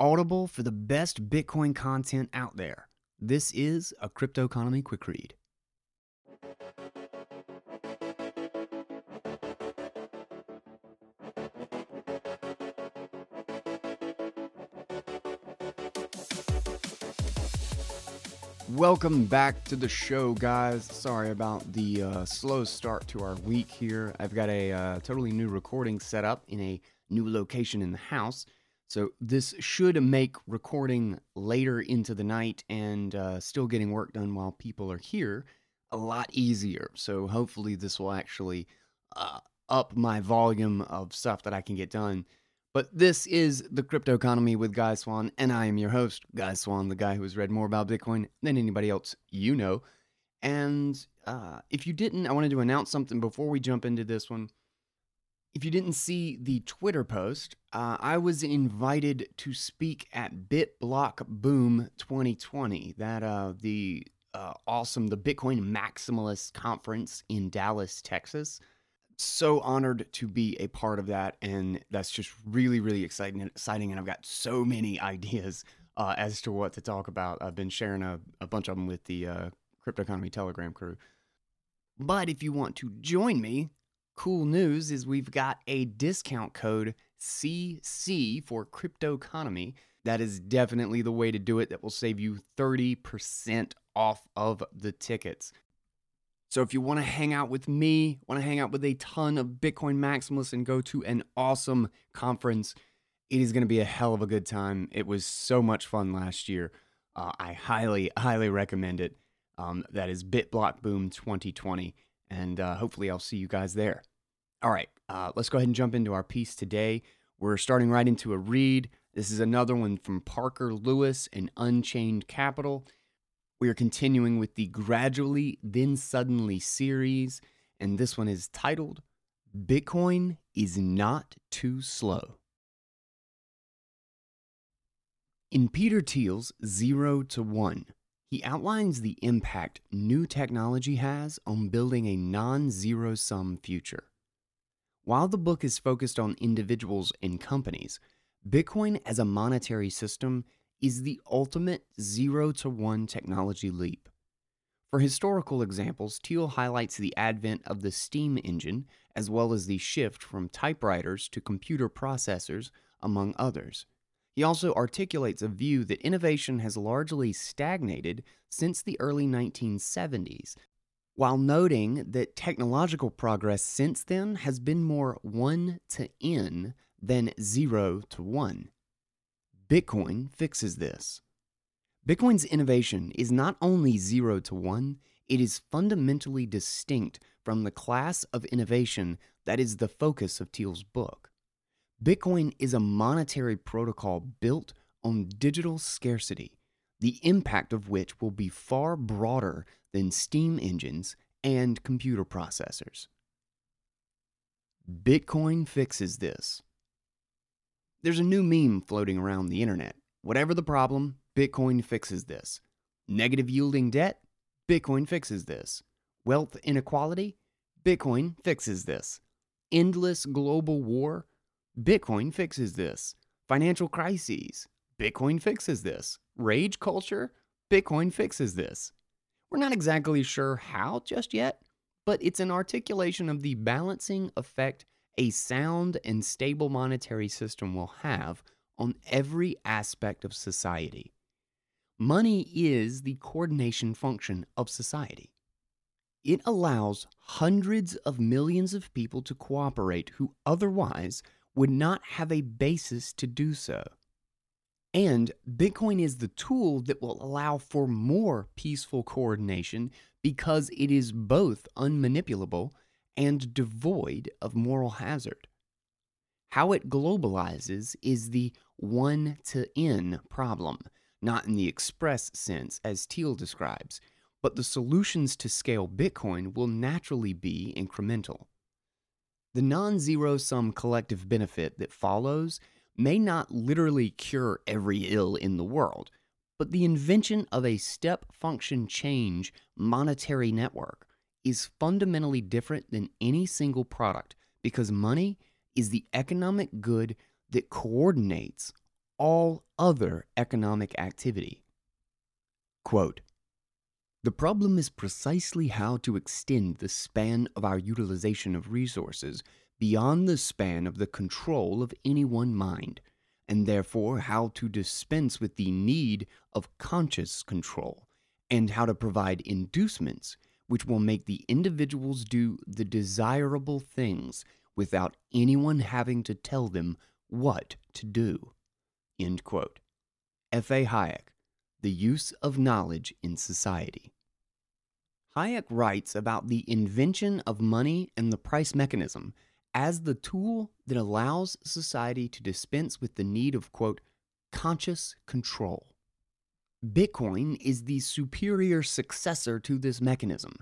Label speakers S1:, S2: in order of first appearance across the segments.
S1: Audible for the best Bitcoin content out there. This is a Cryptoconomy Quick Read. Welcome back to the show, guys. Sorry about the uh, slow start to our week here. I've got a uh, totally new recording set up in a new location in the house. So, this should make recording later into the night and uh, still getting work done while people are here a lot easier. So, hopefully, this will actually uh, up my volume of stuff that I can get done but this is the Cryptoconomy with Guy Swan, and I am your host, Guy Swan, the guy who has read more about Bitcoin than anybody else you know. And uh, if you didn't, I wanted to announce something before we jump into this one. If you didn't see the Twitter post, uh, I was invited to speak at BitBlock Boom 2020, that uh, the uh, awesome, the Bitcoin Maximalist Conference in Dallas, Texas. So honored to be a part of that and that's just really really exciting exciting and i've got so many ideas uh, as to what to talk about. I've been sharing a, a bunch of them with the uh, Cryptoconomy telegram crew. But if you want to join me cool news is we've got a discount code cc for Cryptoconomy that is definitely the way to do it that will save you 30% off of the tickets so if you want to hang out with me, want to hang out with a ton of Bitcoin maximalists and go to an awesome conference, it is going to be a hell of a good time. It was so much fun last year. Uh, I highly, highly recommend it. Um, that is BitBlock Boom 2020. And uh, hopefully I'll see you guys there. All right, uh, let's go ahead and jump into our piece today. We're starting right into a read. This is another one from Parker Lewis and Unchained Capital. We are continuing with the Gradually Then Suddenly series, and this one is titled Bitcoin is Not Too Slow. In Peter Thiel's Zero to One, he outlines the impact new technology has on building a non zero sum future. While the book is focused on individuals and companies, Bitcoin as a monetary system is the ultimate zero to one technology leap. For historical examples, Thiel highlights the advent of the steam engine as well as the shift from typewriters to computer processors, among others. He also articulates a view that innovation has largely stagnated since the early 1970s, while noting that technological progress since then has been more 1 to n than 0 to 1. Bitcoin fixes this. Bitcoin's innovation is not only zero to one, it is fundamentally distinct from the class of innovation that is the focus of Thiel's book. Bitcoin is a monetary protocol built on digital scarcity, the impact of which will be far broader than steam engines and computer processors. Bitcoin fixes this. There's a new meme floating around the internet. Whatever the problem, Bitcoin fixes this. Negative yielding debt, Bitcoin fixes this. Wealth inequality, Bitcoin fixes this. Endless global war, Bitcoin fixes this. Financial crises, Bitcoin fixes this. Rage culture, Bitcoin fixes this. We're not exactly sure how just yet, but it's an articulation of the balancing effect a sound and stable monetary system will have on every aspect of society. Money is the coordination function of society. It allows hundreds of millions of people to cooperate who otherwise would not have a basis to do so. And Bitcoin is the tool that will allow for more peaceful coordination because it is both unmanipulable and devoid of moral hazard. How it globalizes is the one to n problem, not in the express sense as Thiel describes, but the solutions to scale Bitcoin will naturally be incremental. The non zero sum collective benefit that follows may not literally cure every ill in the world, but the invention of a step function change monetary network is fundamentally different than any single product because money is the economic good that coordinates all other economic activity. Quote, the problem is precisely how to extend the span of our utilization of resources beyond the span of the control of any one mind, and therefore how to dispense with the need of conscious control, and how to provide inducements which will make the individuals do the desirable things without anyone having to tell them what to do. End quote. F.A. Hayek, The Use of Knowledge in Society. Hayek writes about the invention of money and the price mechanism as the tool that allows society to dispense with the need of, quote, conscious control. Bitcoin is the superior successor to this mechanism,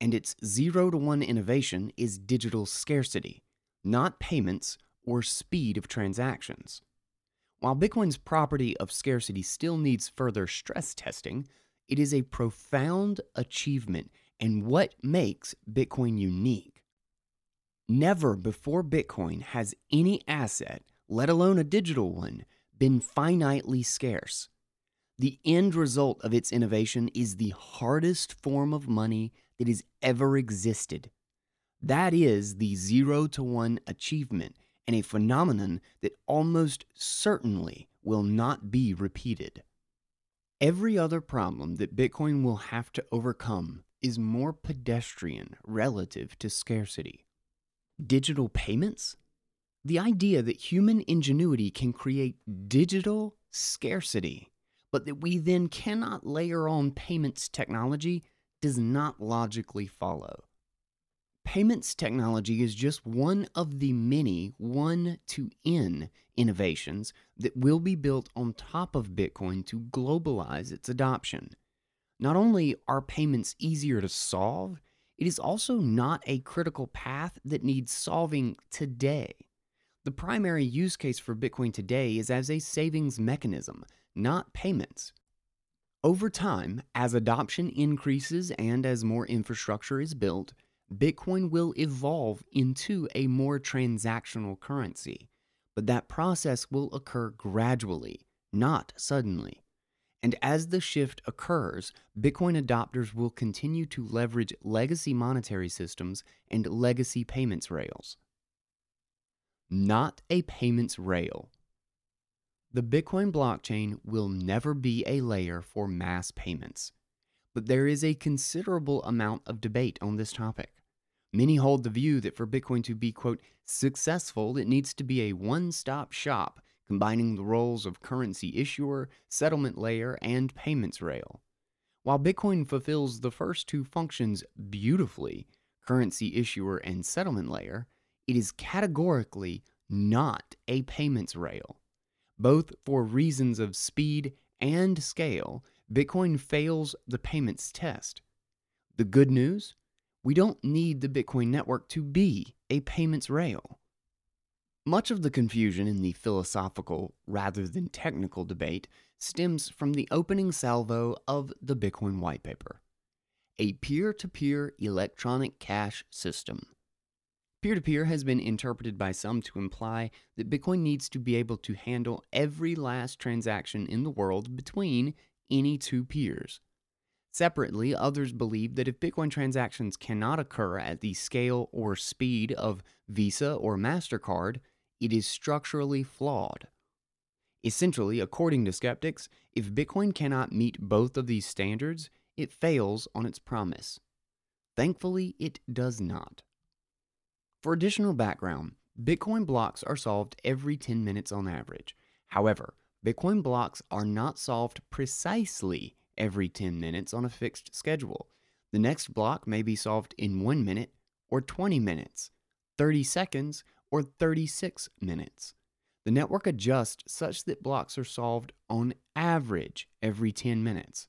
S1: and its zero to one innovation is digital scarcity, not payments or speed of transactions. While Bitcoin's property of scarcity still needs further stress testing, it is a profound achievement and what makes Bitcoin unique. Never before Bitcoin has any asset, let alone a digital one, been finitely scarce. The end result of its innovation is the hardest form of money that has ever existed. That is the zero to one achievement and a phenomenon that almost certainly will not be repeated. Every other problem that Bitcoin will have to overcome is more pedestrian relative to scarcity. Digital payments? The idea that human ingenuity can create digital scarcity, but that we then cannot layer on payments technology does not logically follow. Payments technology is just one of the many one to N innovations that will be built on top of Bitcoin to globalize its adoption. Not only are payments easier to solve, it is also not a critical path that needs solving today. The primary use case for Bitcoin today is as a savings mechanism, not payments. Over time, as adoption increases and as more infrastructure is built, Bitcoin will evolve into a more transactional currency, but that process will occur gradually, not suddenly. And as the shift occurs, Bitcoin adopters will continue to leverage legacy monetary systems and legacy payments rails. Not a payments rail. The Bitcoin blockchain will never be a layer for mass payments, but there is a considerable amount of debate on this topic. Many hold the view that for Bitcoin to be, quote, successful, it needs to be a one stop shop, combining the roles of currency issuer, settlement layer, and payments rail. While Bitcoin fulfills the first two functions beautifully, currency issuer and settlement layer, it is categorically not a payments rail. Both for reasons of speed and scale, Bitcoin fails the payments test. The good news? We don't need the Bitcoin network to be a payments rail. Much of the confusion in the philosophical rather than technical debate stems from the opening salvo of the Bitcoin white paper a peer to peer electronic cash system. Peer to peer has been interpreted by some to imply that Bitcoin needs to be able to handle every last transaction in the world between any two peers. Separately, others believe that if Bitcoin transactions cannot occur at the scale or speed of Visa or MasterCard, it is structurally flawed. Essentially, according to skeptics, if Bitcoin cannot meet both of these standards, it fails on its promise. Thankfully, it does not. For additional background, Bitcoin blocks are solved every 10 minutes on average. However, Bitcoin blocks are not solved precisely every 10 minutes on a fixed schedule. The next block may be solved in 1 minute or 20 minutes, 30 seconds or 36 minutes. The network adjusts such that blocks are solved on average every 10 minutes.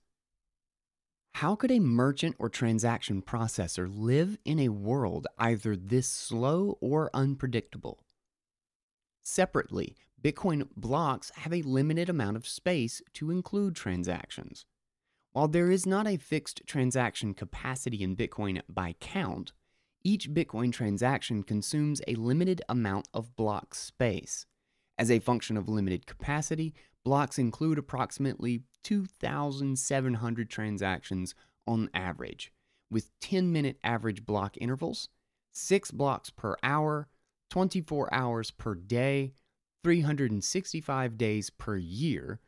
S1: How could a merchant or transaction processor live in a world either this slow or unpredictable? Separately, Bitcoin blocks have a limited amount of space to include transactions. While there is not a fixed transaction capacity in Bitcoin by count, each Bitcoin transaction consumes a limited amount of block space. As a function of limited capacity, blocks include approximately 2,700 transactions on average, with 10 minute average block intervals, 6 blocks per hour, 24 hours per day, 365 days per year.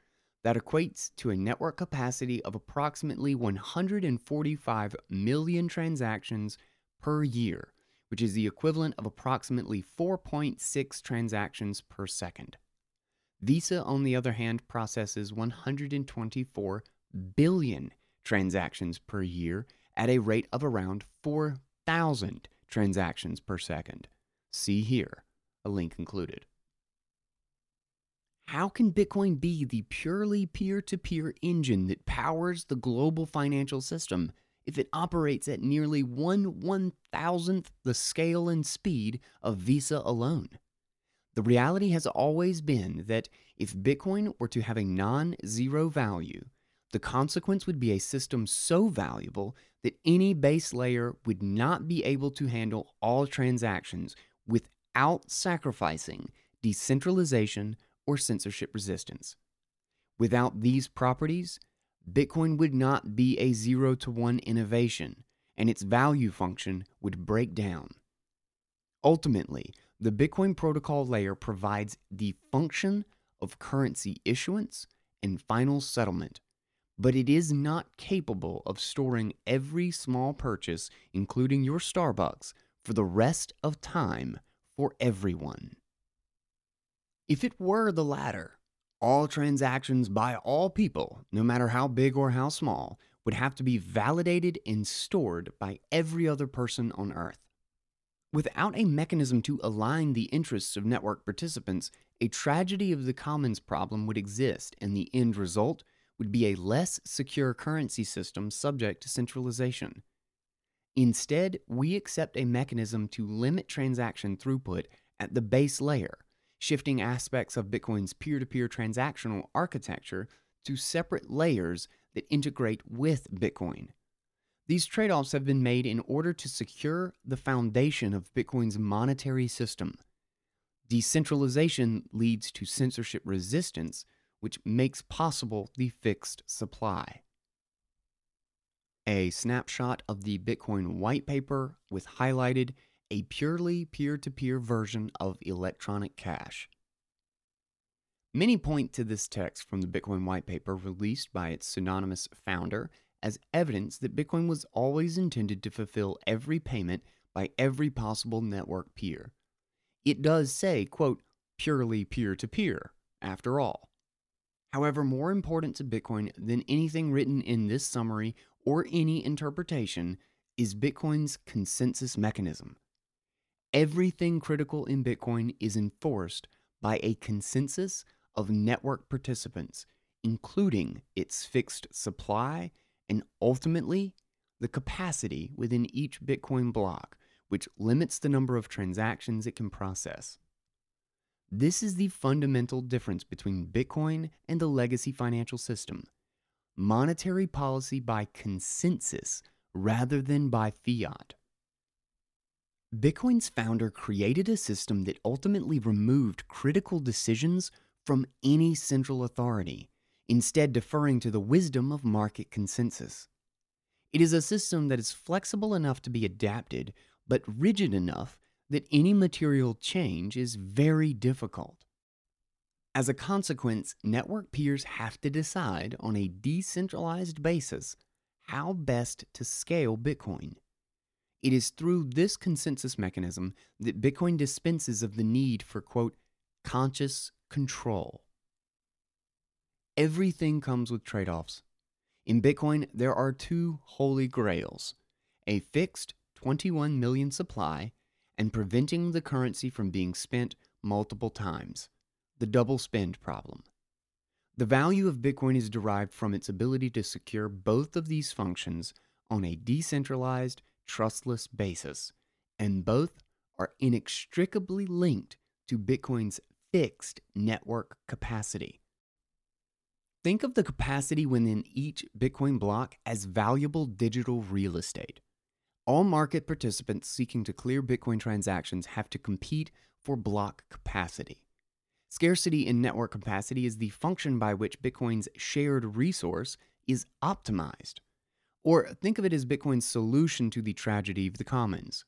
S1: That equates to a network capacity of approximately 145 million transactions per year, which is the equivalent of approximately 4.6 transactions per second. Visa, on the other hand, processes 124 billion transactions per year at a rate of around 4,000 transactions per second. See here, a link included. How can Bitcoin be the purely peer to peer engine that powers the global financial system if it operates at nearly one one thousandth the scale and speed of Visa alone? The reality has always been that if Bitcoin were to have a non zero value, the consequence would be a system so valuable that any base layer would not be able to handle all transactions without sacrificing decentralization or censorship resistance. Without these properties, Bitcoin would not be a zero to one innovation, and its value function would break down. Ultimately, the Bitcoin protocol layer provides the function of currency issuance and final settlement, but it is not capable of storing every small purchase, including your Starbucks, for the rest of time for everyone. If it were the latter, all transactions by all people, no matter how big or how small, would have to be validated and stored by every other person on Earth. Without a mechanism to align the interests of network participants, a tragedy of the commons problem would exist, and the end result would be a less secure currency system subject to centralization. Instead, we accept a mechanism to limit transaction throughput at the base layer shifting aspects of Bitcoin's peer to peer transactional architecture to separate layers that integrate with Bitcoin. These trade offs have been made in order to secure the foundation of Bitcoin's monetary system. Decentralization leads to censorship resistance, which makes possible the fixed supply. A snapshot of the Bitcoin white paper with highlighted a purely peer to peer version of electronic cash. Many point to this text from the Bitcoin white paper released by its pseudonymous founder as evidence that Bitcoin was always intended to fulfill every payment by every possible network peer. It does say, quote, purely peer to peer, after all. However, more important to Bitcoin than anything written in this summary or any interpretation is Bitcoin's consensus mechanism, Everything critical in Bitcoin is enforced by a consensus of network participants, including its fixed supply and ultimately the capacity within each Bitcoin block, which limits the number of transactions it can process. This is the fundamental difference between Bitcoin and the legacy financial system monetary policy by consensus rather than by fiat. Bitcoin's founder created a system that ultimately removed critical decisions from any central authority, instead, deferring to the wisdom of market consensus. It is a system that is flexible enough to be adapted, but rigid enough that any material change is very difficult. As a consequence, network peers have to decide on a decentralized basis how best to scale Bitcoin. It is through this consensus mechanism that Bitcoin dispenses of the need for, quote, conscious control. Everything comes with trade offs. In Bitcoin, there are two holy grails a fixed 21 million supply and preventing the currency from being spent multiple times, the double spend problem. The value of Bitcoin is derived from its ability to secure both of these functions on a decentralized trustless basis, and both are inextricably linked to Bitcoin's fixed network capacity. Think of the capacity within each Bitcoin block as valuable digital real estate. All market participants seeking to clear Bitcoin transactions have to compete for block capacity. Scarcity in network capacity is the function by which Bitcoin's shared resource is optimized. Or think of it as Bitcoin's solution to the tragedy of the commons.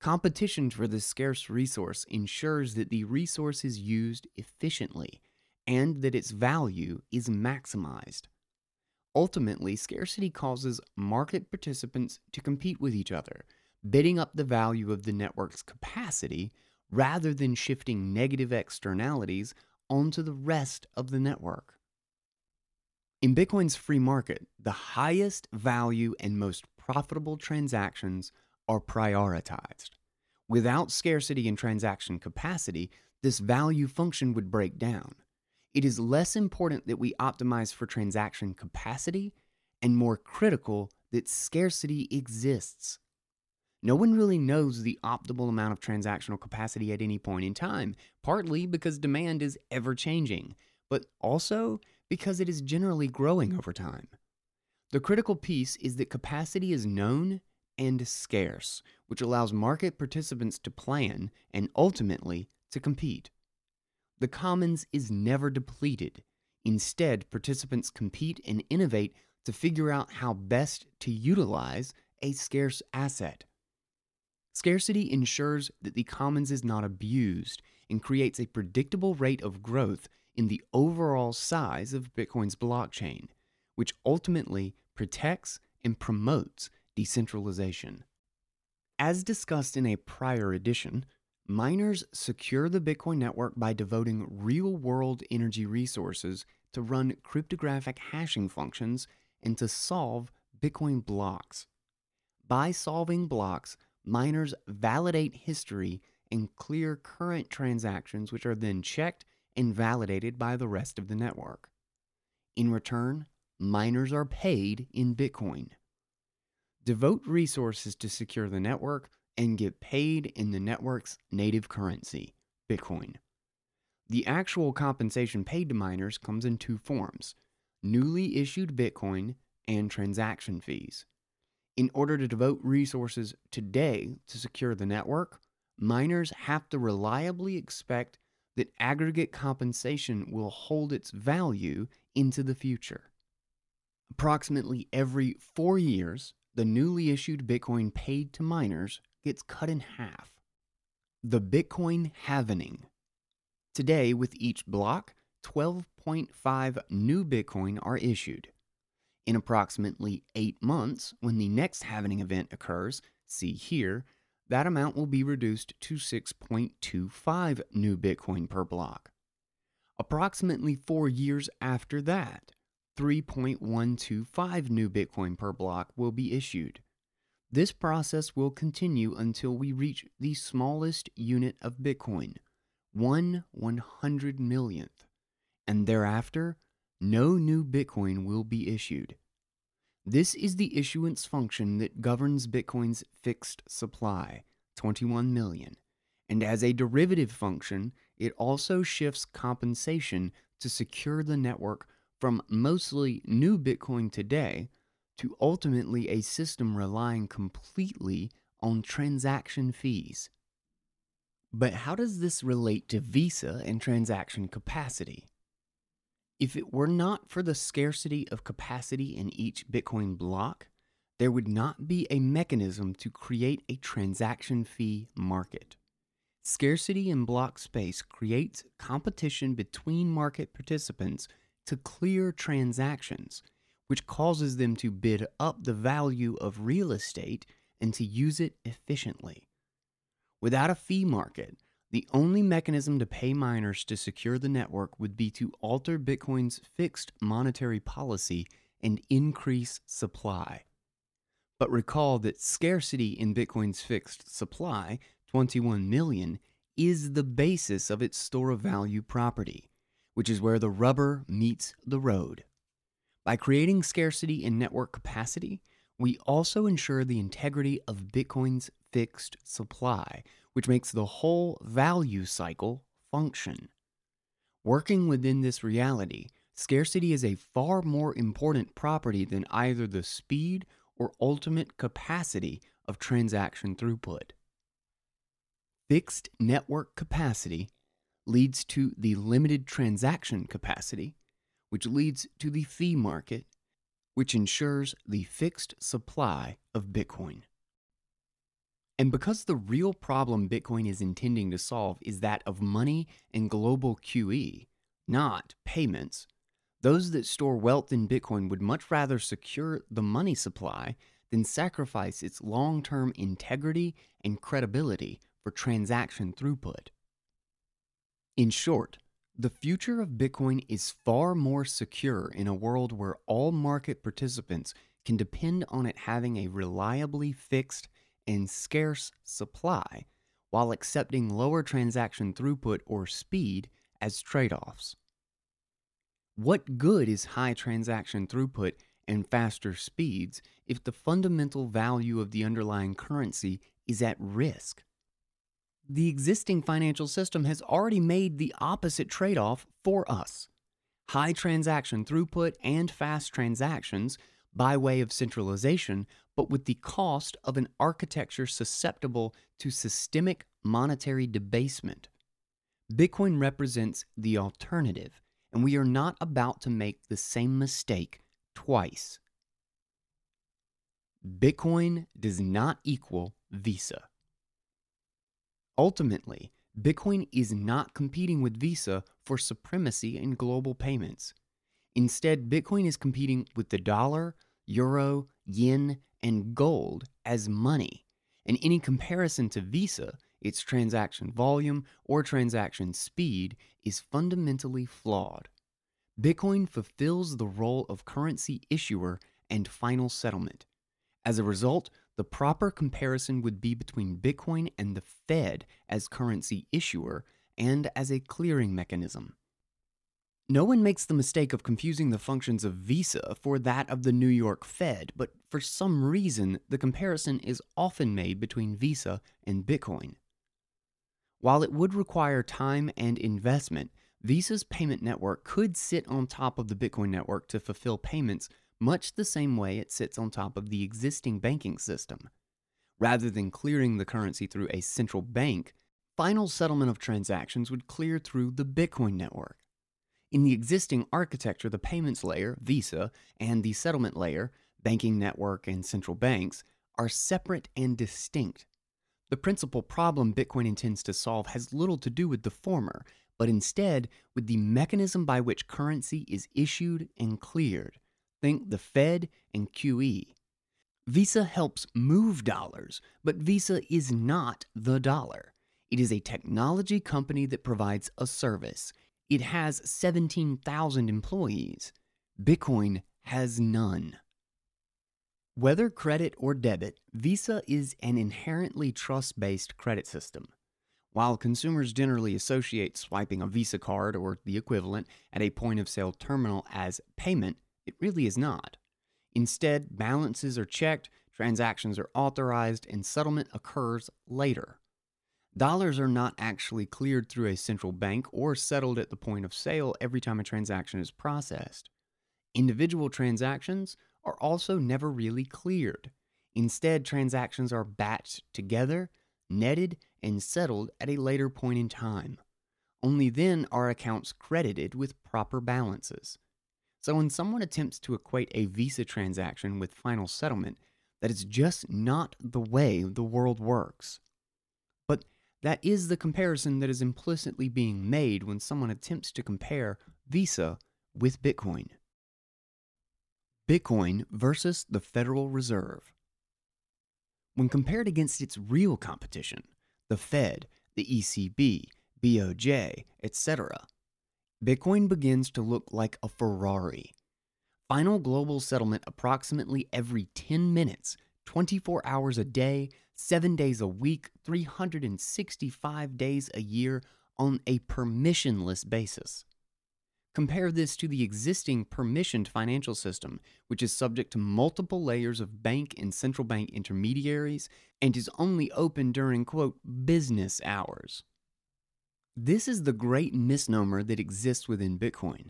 S1: Competition for this scarce resource ensures that the resource is used efficiently and that its value is maximized. Ultimately, scarcity causes market participants to compete with each other, bidding up the value of the network's capacity rather than shifting negative externalities onto the rest of the network. In Bitcoin's free market, the highest value and most profitable transactions are prioritized. Without scarcity and transaction capacity, this value function would break down. It is less important that we optimize for transaction capacity and more critical that scarcity exists. No one really knows the optimal amount of transactional capacity at any point in time, partly because demand is ever changing, but also because it is generally growing over time. The critical piece is that capacity is known and scarce, which allows market participants to plan and ultimately to compete. The commons is never depleted. Instead, participants compete and innovate to figure out how best to utilize a scarce asset. Scarcity ensures that the commons is not abused and creates a predictable rate of growth in the overall size of Bitcoin's blockchain, which ultimately protects and promotes decentralization. As discussed in a prior edition, miners secure the Bitcoin network by devoting real world energy resources to run cryptographic hashing functions and to solve Bitcoin blocks. By solving blocks, miners validate history and clear current transactions, which are then checked and validated by the rest of the network. In return, miners are paid in Bitcoin. Devote resources to secure the network and get paid in the network's native currency, Bitcoin. The actual compensation paid to miners comes in two forms newly issued Bitcoin and transaction fees. In order to devote resources today to secure the network, miners have to reliably expect that aggregate compensation will hold its value into the future. Approximately every four years, the newly issued Bitcoin paid to miners gets cut in half. The Bitcoin halvening. Today, with each block, 12.5 new Bitcoin are issued. In approximately eight months, when the next halvening event occurs, see here, that amount will be reduced to 6.25 new Bitcoin per block. Approximately four years after that, 3.125 new Bitcoin per block will be issued. This process will continue until we reach the smallest unit of Bitcoin, 1 100 millionth, and thereafter, no new Bitcoin will be issued. This is the issuance function that governs Bitcoin's fixed supply, 21 million. And as a derivative function, it also shifts compensation to secure the network from mostly new Bitcoin today to ultimately a system relying completely on transaction fees. But how does this relate to Visa and transaction capacity? If it were not for the scarcity of capacity in each Bitcoin block, there would not be a mechanism to create a transaction fee market. Scarcity in block space creates competition between market participants to clear transactions, which causes them to bid up the value of real estate and to use it efficiently. Without a fee market, the only mechanism to pay miners to secure the network would be to alter Bitcoin's fixed monetary policy and increase supply. But recall that scarcity in Bitcoin's fixed supply, 21 million, is the basis of its store of value property, which is where the rubber meets the road. By creating scarcity in network capacity, we also ensure the integrity of Bitcoin's fixed supply, which makes the whole value cycle function. Working within this reality, scarcity is a far more important property than either the speed or ultimate capacity of transaction throughput. Fixed network capacity leads to the limited transaction capacity, which leads to the fee market, which ensures the fixed supply of Bitcoin. And because the real problem Bitcoin is intending to solve is that of money and global QE, not payments, those that store wealth in Bitcoin would much rather secure the money supply than sacrifice its long term integrity and credibility for transaction throughput. In short, the future of Bitcoin is far more secure in a world where all market participants can depend on it having a reliably fixed and scarce supply while accepting lower transaction throughput or speed as trade offs. What good is high transaction throughput and faster speeds if the fundamental value of the underlying currency is at risk? The existing financial system has already made the opposite trade off for us high transaction throughput and fast transactions by way of centralization, but with the cost of an architecture susceptible to systemic monetary debasement. Bitcoin represents the alternative, and we are not about to make the same mistake twice. Bitcoin does not equal Visa. Ultimately, Bitcoin is not competing with Visa for supremacy in global payments. Instead, Bitcoin is competing with the dollar, euro, yen, and gold as money. And any comparison to Visa, its transaction volume or transaction speed, is fundamentally flawed. Bitcoin fulfills the role of currency issuer and final settlement. As a result, the proper comparison would be between Bitcoin and the Fed as currency issuer and as a clearing mechanism. No one makes the mistake of confusing the functions of Visa for that of the New York Fed, but for some reason, the comparison is often made between Visa and Bitcoin. While it would require time and investment, Visa's payment network could sit on top of the Bitcoin network to fulfill payments much the same way it sits on top of the existing banking system. Rather than clearing the currency through a central bank, final settlement of transactions would clear through the Bitcoin network. In the existing architecture, the payments layer, Visa, and the settlement layer, banking network and central banks, are separate and distinct. The principal problem Bitcoin intends to solve has little to do with the former, but instead with the mechanism by which currency is issued and cleared. Think the Fed and QE. Visa helps move dollars, but Visa is not the dollar. It is a technology company that provides a service. It has 17,000 employees. Bitcoin has none. Whether credit or debit, Visa is an inherently trust based credit system. While consumers generally associate swiping a Visa card or the equivalent at a point of sale terminal as payment, it really is not. Instead, balances are checked, transactions are authorized, and settlement occurs later. Dollars are not actually cleared through a central bank or settled at the point of sale every time a transaction is processed. Individual transactions are also never really cleared. Instead, transactions are batched together, netted, and settled at a later point in time. Only then are accounts credited with proper balances. So when someone attempts to equate a Visa transaction with final settlement, that is just not the way the world works. But that is the comparison that is implicitly being made when someone attempts to compare Visa with Bitcoin. Bitcoin versus the Federal Reserve. When compared against its real competition, the Fed, the ECB, BOJ, etc., Bitcoin begins to look like a Ferrari. Final global settlement approximately every 10 minutes, 24 hours a day, 7 days a week, 365 days a year on a permissionless basis. Compare this to the existing permissioned financial system, which is subject to multiple layers of bank and central bank intermediaries and is only open during, quote, business hours. This is the great misnomer that exists within Bitcoin.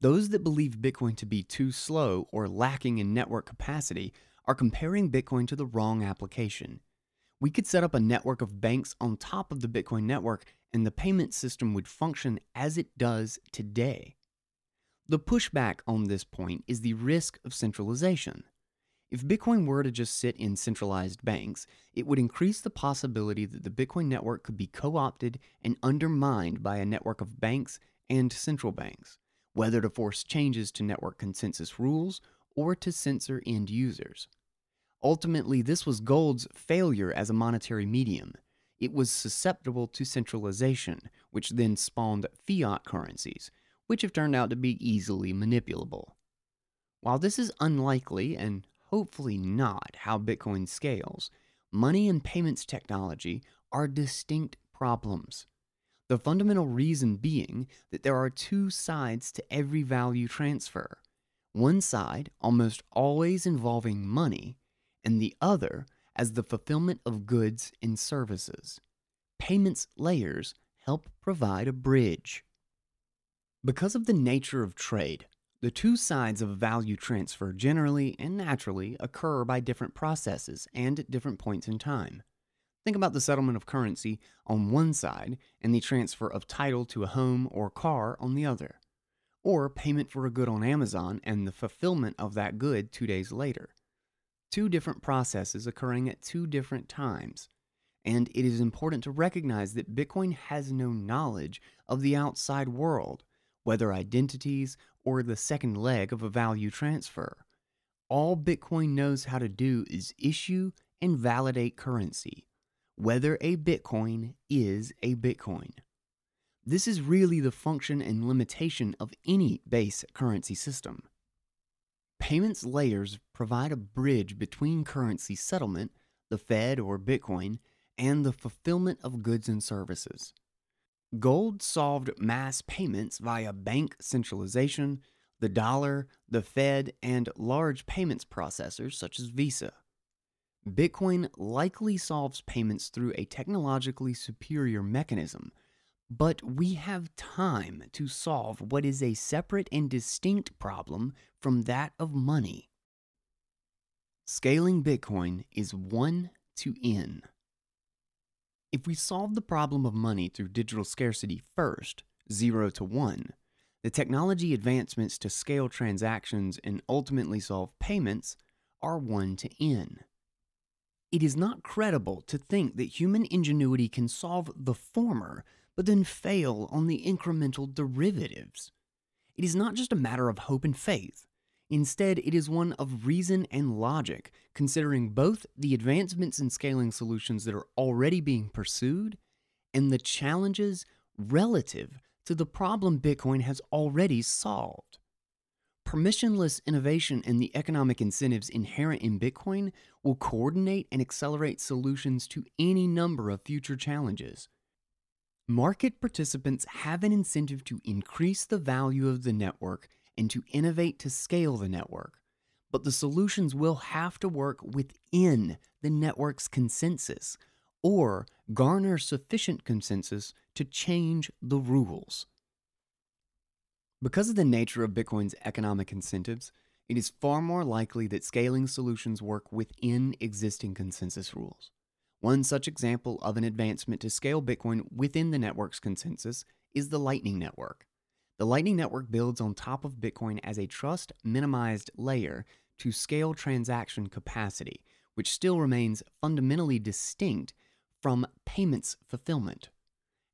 S1: Those that believe Bitcoin to be too slow or lacking in network capacity are comparing Bitcoin to the wrong application. We could set up a network of banks on top of the Bitcoin network and the payment system would function as it does today. The pushback on this point is the risk of centralization. If Bitcoin were to just sit in centralized banks, it would increase the possibility that the Bitcoin network could be co opted and undermined by a network of banks and central banks, whether to force changes to network consensus rules or to censor end users. Ultimately, this was gold's failure as a monetary medium. It was susceptible to centralization, which then spawned fiat currencies, which have turned out to be easily manipulable. While this is unlikely and hopefully not how Bitcoin scales, money and payments technology are distinct problems. The fundamental reason being that there are two sides to every value transfer. One side almost always involving money, and the other as the fulfillment of goods and services. Payments layers help provide a bridge. Because of the nature of trade, the two sides of a value transfer generally and naturally occur by different processes and at different points in time. Think about the settlement of currency on one side and the transfer of title to a home or car on the other. Or payment for a good on Amazon and the fulfillment of that good two days later. Two different processes occurring at two different times. And it is important to recognize that Bitcoin has no knowledge of the outside world whether identities or the second leg of a value transfer. All Bitcoin knows how to do is issue and validate currency, whether a Bitcoin is a Bitcoin. This is really the function and limitation of any base currency system. Payments layers provide a bridge between currency settlement, the Fed or Bitcoin, and the fulfillment of goods and services. Gold solved mass payments via bank centralization, the dollar, the Fed, and large payments processors such as Visa. Bitcoin likely solves payments through a technologically superior mechanism, but we have time to solve what is a separate and distinct problem from that of money. Scaling Bitcoin is 1 to N. If we solve the problem of money through digital scarcity first, 0 to 1, the technology advancements to scale transactions and ultimately solve payments are 1 to n. It is not credible to think that human ingenuity can solve the former, but then fail on the incremental derivatives. It is not just a matter of hope and faith. Instead, it is one of reason and logic, considering both the advancements in scaling solutions that are already being pursued and the challenges relative to the problem Bitcoin has already solved. Permissionless innovation and the economic incentives inherent in Bitcoin will coordinate and accelerate solutions to any number of future challenges. Market participants have an incentive to increase the value of the network and to innovate to scale the network. But the solutions will have to work within the network's consensus or garner sufficient consensus to change the rules. Because of the nature of Bitcoin's economic incentives, it is far more likely that scaling solutions work within existing consensus rules. One such example of an advancement to scale Bitcoin within the network's consensus is the Lightning Network. The Lightning Network builds on top of Bitcoin as a trust minimized layer to scale transaction capacity, which still remains fundamentally distinct from payments fulfillment.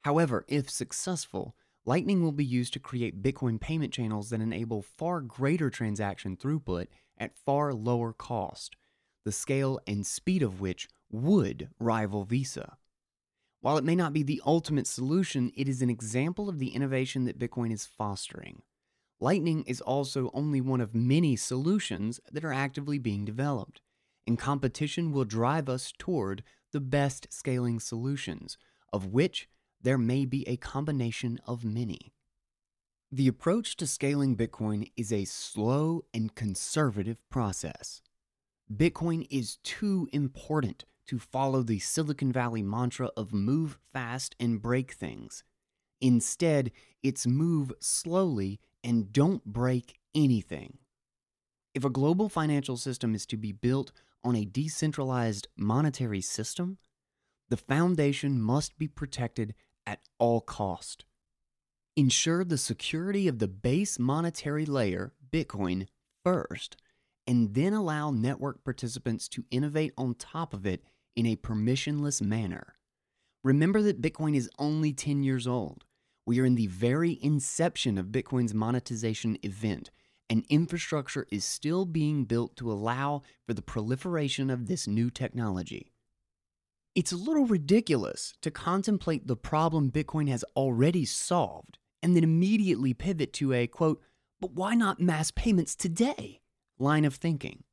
S1: However, if successful, Lightning will be used to create Bitcoin payment channels that enable far greater transaction throughput at far lower cost, the scale and speed of which would rival Visa. While it may not be the ultimate solution, it is an example of the innovation that Bitcoin is fostering. Lightning is also only one of many solutions that are actively being developed, and competition will drive us toward the best scaling solutions, of which there may be a combination of many. The approach to scaling Bitcoin is a slow and conservative process. Bitcoin is too important to follow the Silicon Valley mantra of move fast and break things. Instead, it's move slowly and don't break anything. If a global financial system is to be built on a decentralized monetary system, the foundation must be protected at all cost. Ensure the security of the base monetary layer, Bitcoin, first, and then allow network participants to innovate on top of it in a permissionless manner. Remember that Bitcoin is only 10 years old. We are in the very inception of Bitcoin's monetization event, and infrastructure is still being built to allow for the proliferation of this new technology. It's a little ridiculous to contemplate the problem Bitcoin has already solved and then immediately pivot to a quote, but why not mass payments today line of thinking.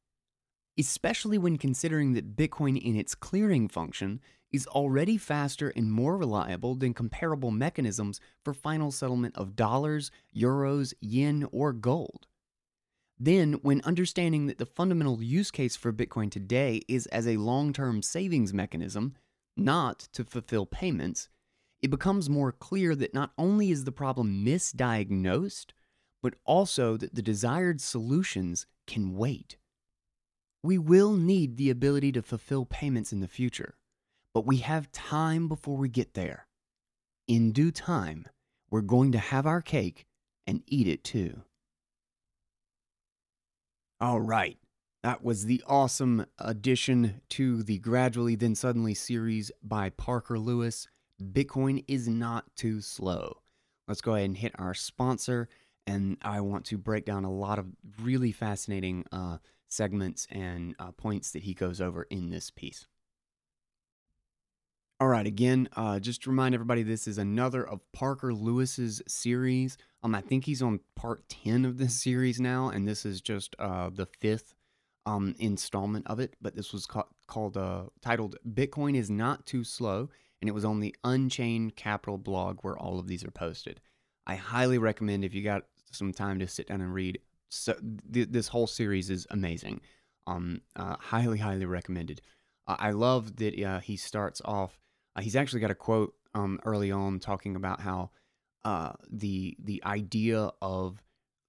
S1: Especially when considering that Bitcoin in its clearing function is already faster and more reliable than comparable mechanisms for final settlement of dollars, euros, yen, or gold. Then, when understanding that the fundamental use case for Bitcoin today is as a long term savings mechanism, not to fulfill payments, it becomes more clear that not only is the problem misdiagnosed, but also that the desired solutions can wait. We will need the ability to fulfill payments in the future, but we have time before we get there. In due time, we're going to have our cake and eat it too. All right. That was the awesome addition to the Gradually Then Suddenly series by Parker Lewis. Bitcoin is not too slow. Let's go ahead and hit our sponsor. And I want to break down a lot of really fascinating uh, segments and uh, points that he goes over in this piece. All right, again, uh, just to remind everybody, this is another of Parker Lewis's series. Um, I think he's on part 10 of this series now, and this is just uh, the fifth um, installment of it. But this was ca- called, uh, titled Bitcoin is Not Too Slow, and it was on the Unchained Capital blog where all of these are posted. I highly recommend if you got some time to sit down and read. So th- this whole series is amazing. Um, uh, highly, highly recommended. Uh, I love that uh, he starts off uh, he's actually got a quote um, early on talking about how uh, the the idea of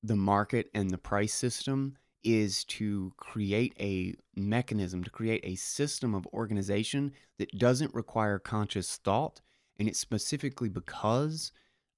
S1: the market and the price system is to create a mechanism, to create a system of organization that doesn't require conscious thought, and it's specifically because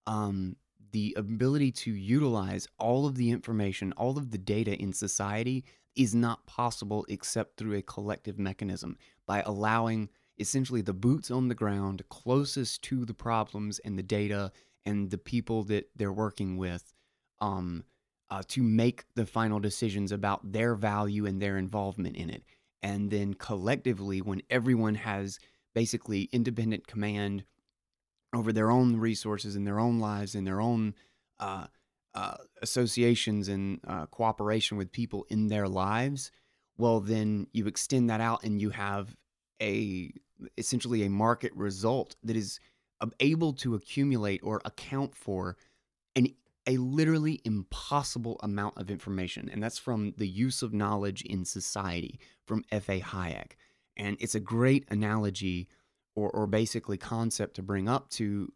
S1: um, the ability to utilize all of the information, all of the data in society is not possible except through a collective mechanism by allowing essentially the boots on the ground closest to the problems and the data and the people that they're working with um, uh, to make the final decisions about their value and their involvement in it. And then collectively, when everyone has basically independent command over their own resources and their own lives and their own uh, uh, associations and uh, cooperation with people in their lives, well, then you extend that out and you have a essentially a market result that is able to accumulate or account for an a literally impossible amount of information and that's from the use of knowledge in society from F.A. Hayek and it's a great analogy or, or basically concept to bring up to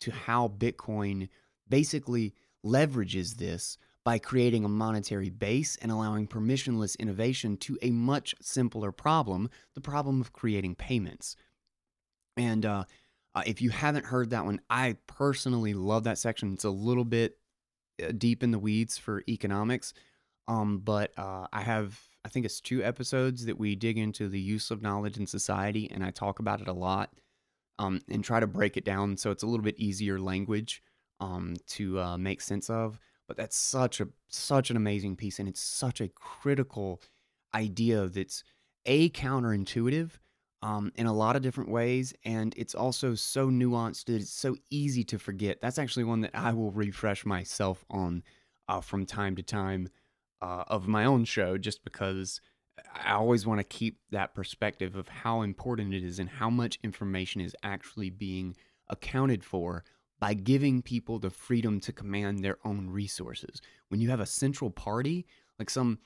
S1: to how Bitcoin basically leverages this by creating a monetary base and allowing permissionless innovation to a much simpler problem the problem of creating payments. And uh, uh, if you haven't heard that one, I personally love that section. It's a little bit uh, deep in the weeds for economics, um, but uh, I have, I think it's two episodes that we dig into the use of knowledge in society, and I talk about it a lot um, and try to break it down so it's a little bit easier language um, to uh, make sense of. But that's such a such an amazing piece, and it's such a critical idea that's a counterintuitive um, in a lot of different ways, and it's also so nuanced that it's so easy to forget. That's actually one that I will refresh myself on uh, from time to time uh, of my own show, just because I always want to keep that perspective of how important it is and how much information is actually being accounted for by giving people the freedom to command their own resources. When you have a central party, like some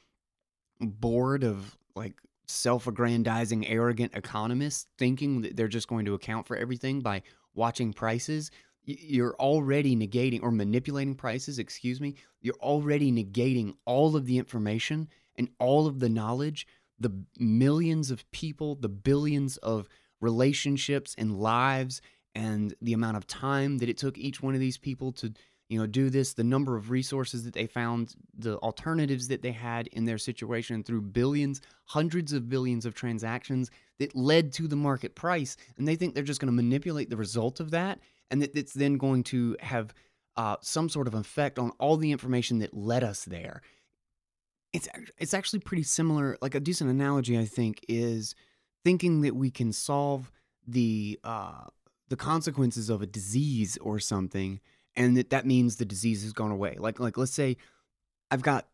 S1: board of like self-aggrandizing arrogant economists thinking that they're just going to account for everything by watching prices, you're already negating or manipulating prices, excuse me. You're already negating all of the information and all of the knowledge, the millions of people, the billions of relationships and lives and the amount of time that it took each one of these people to you know do this the number of resources that they found the alternatives that they had in their situation through billions hundreds of billions of transactions that led to the market price and they think they're just going to manipulate the result of that and that it's then going to have uh, some sort of effect on all the information that led us there. It's it's actually pretty similar like a decent analogy i think is thinking that we can solve the uh, the consequences of a disease or something and that that means the disease has gone away. Like like let's say i've got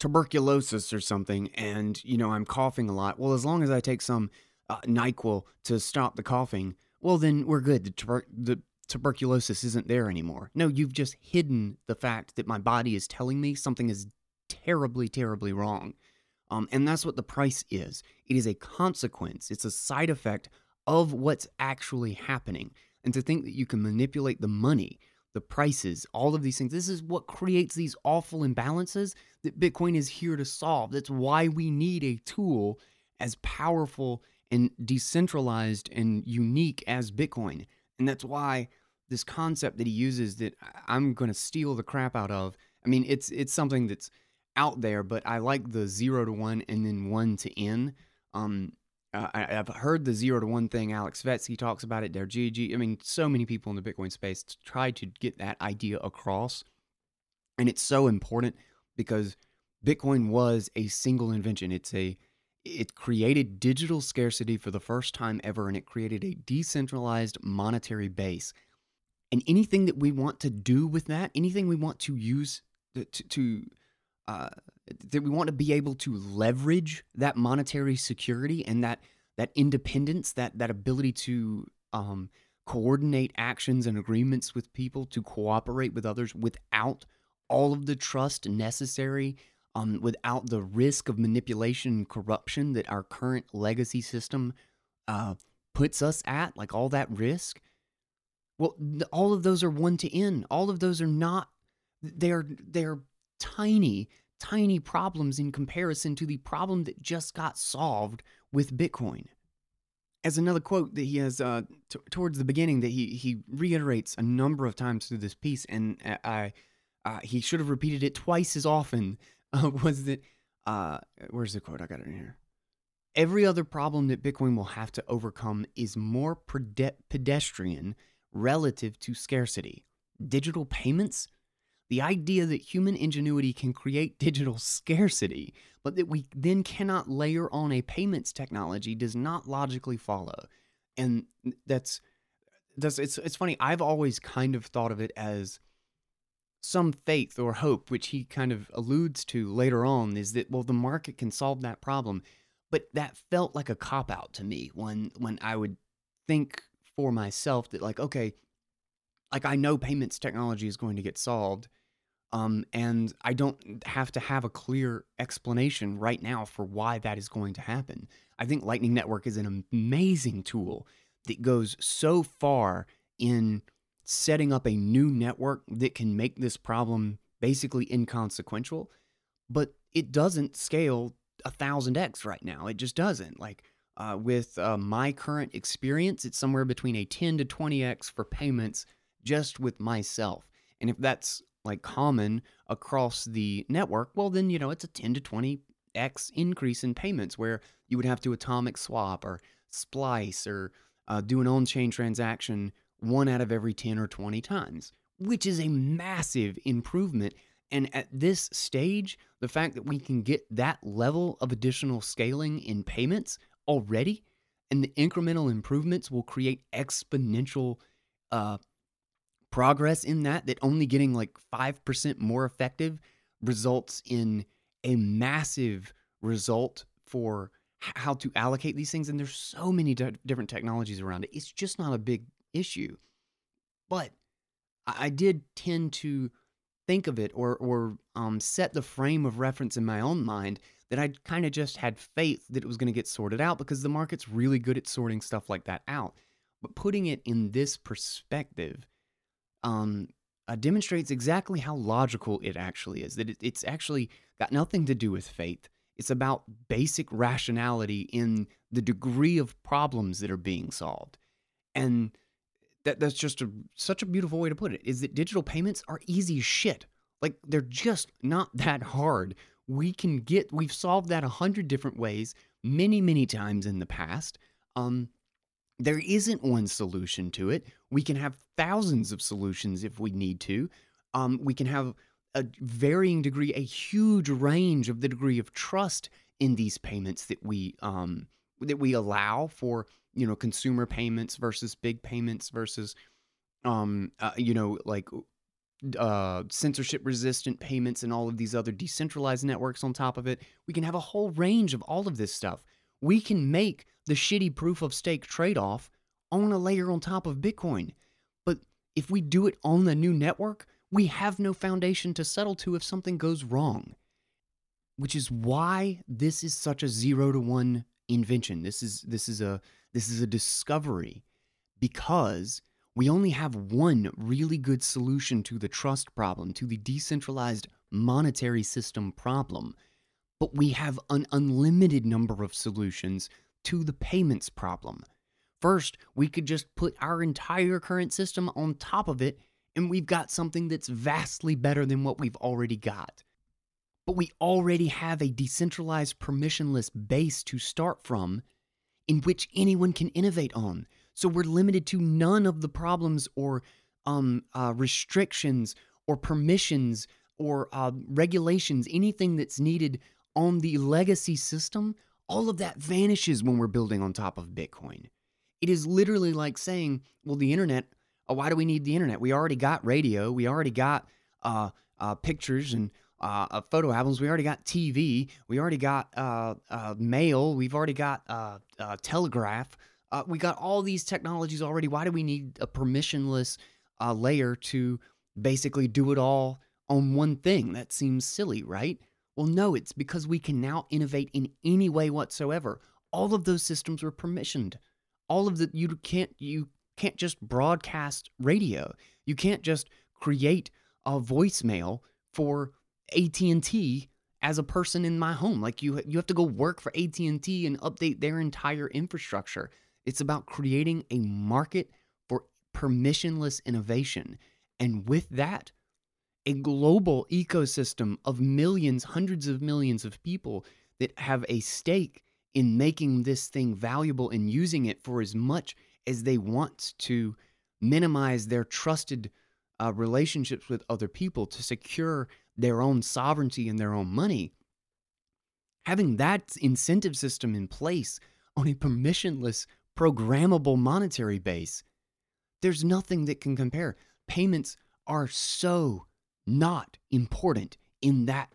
S1: tuberculosis or something and you know i'm coughing a lot. Well as long as i take some uh, nyquil to stop the coughing well then we're good. The, tuber- the tuberculosis isn't there anymore no you've just hidden the fact that my body is telling me something is terribly terribly wrong um, and that's what the price is it is a consequence it's a side effect of what's actually happening. And to think that you can manipulate the money, the prices, all of these things, this is what creates these awful imbalances that Bitcoin is here to solve. That's why we need a tool as powerful and decentralized and unique as Bitcoin. And that's why this concept that he uses that I'm going to steal the crap out of. I mean, it's it's something that's out there, but I like the 0 to 1 and then 1 to n. Um, I, have heard the zero to one thing. Alex Svetski talks about it. There, GG. I mean, so many people in the Bitcoin space try to get that idea across, and it's so important because Bitcoin was a single invention. It's a it created digital scarcity for the first time ever, and it created a decentralized monetary base. And anything that we want to do with that, anything we want to use to, to uh, that we want to be able to leverage that monetary security and that that independence, that that ability to um, coordinate actions and agreements with people, to cooperate with others without all of the trust necessary, um, without the risk of manipulation and corruption that our current legacy system uh, puts us at, like all that risk. Well, all of those are one to n. All of those are not. They're they're tiny tiny problems in comparison to the problem that just got solved with Bitcoin. As another quote that he has uh, t- towards the beginning that he he reiterates a number of times through this piece, and uh, I uh, he should have repeated it twice as often. Uh, was that uh, where's the quote? I got it in here. Every other problem that Bitcoin will have to overcome is more pedestrian relative to scarcity. Digital payments the idea that human ingenuity can create digital scarcity, but that we then cannot layer on a payments technology does not logically follow. And that's that's it's it's funny. I've always kind of thought of it as some faith or hope, which he kind of alludes to later on, is that well, the market can solve that problem. But that felt like a cop out to me when when I would think for myself that like, okay, like I know payments technology is going to get solved. Um, and I don't have to have a clear explanation right now for why that is going to happen. I think Lightning Network is an amazing tool that goes so far in setting up a new network that can make this problem basically inconsequential, but it doesn't scale a thousand X right now. It just doesn't. Like uh, with uh, my current experience, it's somewhere between a 10 to 20X for payments just with myself. And if that's like common across the network, well, then, you know, it's a 10 to 20x increase in payments where you would have to atomic swap or splice or uh, do an on chain transaction one out of every 10 or 20 times, which is a massive improvement. And at this stage, the fact that we can get that level of additional scaling in payments already and the incremental improvements will create exponential uh, progress in that that only getting like 5% more effective results in a massive result for how to allocate these things and there's so many d- different technologies around it it's just not a big issue but i, did tend to think of it or or um, set the frame of reference in my own mind that i kind of just had faith that it was going to get sorted out because the market's really good at sorting stuff like that out but putting it in this perspective um, uh, demonstrates exactly how logical it actually is. That it, it's actually got nothing to do with faith. It's about basic rationality in the degree of problems that are being solved. And that that's just a, such a beautiful way to put it is that digital payments are easy as shit. Like they're just not that hard. We can get we've solved that a hundred different ways many many times in the past. Um, there isn't one solution to it. We can have thousands of solutions if we need to. Um, we can have a varying degree, a huge range of the degree of trust in these payments that we um, that we allow for you know consumer payments versus big payments versus um, uh, you know like uh, censorship resistant payments and all of these other decentralized networks on top of it. We can have a whole range of all of this stuff. We can make the shitty proof of stake trade off on a layer on top of Bitcoin. But if we do it on the new network, we have no foundation to settle to if something goes wrong. Which is why this is such a zero to one invention. This is this is a this is a discovery because we only have one really good solution to the trust problem, to the decentralized monetary system problem. But we have an unlimited number of solutions to the payments problem. First, we could just put our entire current system on top of it, and we've got something that's vastly better than what we've already got. But we already have a decentralized permissionless base to start from in which anyone can innovate on. So we're limited to none of the problems or um, uh, restrictions or permissions or uh, regulations, anything that's needed on the legacy system. All of that vanishes when we're building on top of Bitcoin. It is literally like saying, well, the internet, uh, why do we need the internet? We already got radio, we already got uh, uh, pictures and uh, uh, photo albums. We already got TV. We already got uh, uh, mail. We've already got uh, uh, telegraph. we got all these technologies already. Why do we need a permissionless layer to basically do it all on one thing? That seems silly, right? Well, no, it's because we can now innovate in any way whatsoever. All of those systems were permissioned. All of the you can't you can't just broadcast radio. You can't just create a voicemail for AT&T as a person in my home. Like you you have to go work for AT&T and update their entire infrastructure. It's about creating a market for permissionless innovation. And with that, a global ecosystem of millions, hundreds of millions of people that have a stake in making this thing valuable and using it for as much as they want to minimize their trusted uh, relationships with other people to secure their own sovereignty and their own money, having that incentive system in place on a permissionless, programmable monetary base, there's nothing that can compare. Payments are so not important in that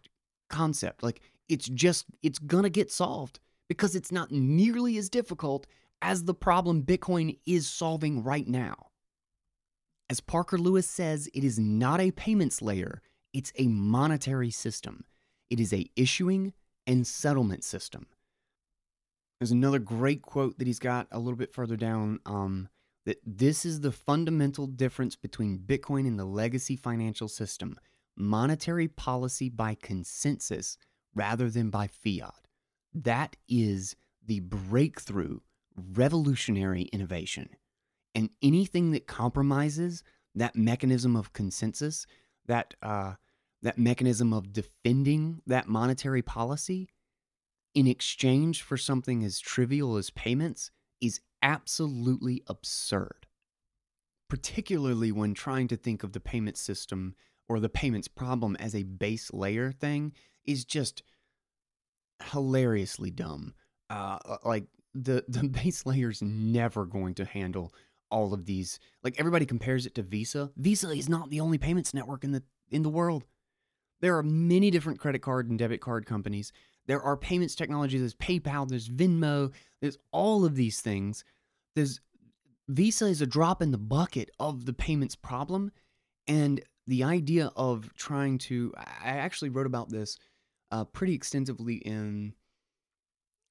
S1: concept. Like, it's just, it's gonna get solved because it's not nearly as difficult as the problem Bitcoin is solving right now. As Parker Lewis says, it is not a payments layer, it's a monetary system. It is a issuing and settlement system. There's another great quote that he's got a little bit further down um, that this is the fundamental difference between Bitcoin and the legacy financial system monetary policy by consensus rather than by fiat. That is the breakthrough, revolutionary innovation. And anything that compromises that mechanism of consensus, that uh, that mechanism of defending that monetary policy in exchange for something as trivial as payments is absolutely absurd. Particularly when trying to think of the payment system or the payments problem as a base layer thing is just hilariously dumb. Uh, like the the base layer is never going to handle all of these. Like everybody compares it to Visa. Visa is not the only payments network in the in the world. There are many different credit card and debit card companies. There are payments technologies. There's PayPal. There's Venmo. There's all of these things. There's Visa is a drop in the bucket of the payments problem, and the idea of trying to. I actually wrote about this uh, pretty extensively in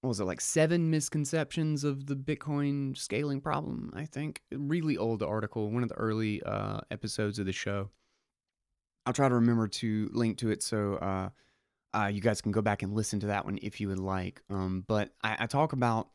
S1: what was it like seven misconceptions of the Bitcoin scaling problem? I think really old article, one of the early uh, episodes of the show. I'll try to remember to link to it so uh, uh, you guys can go back and listen to that one if you would like. Um, but I, I talk about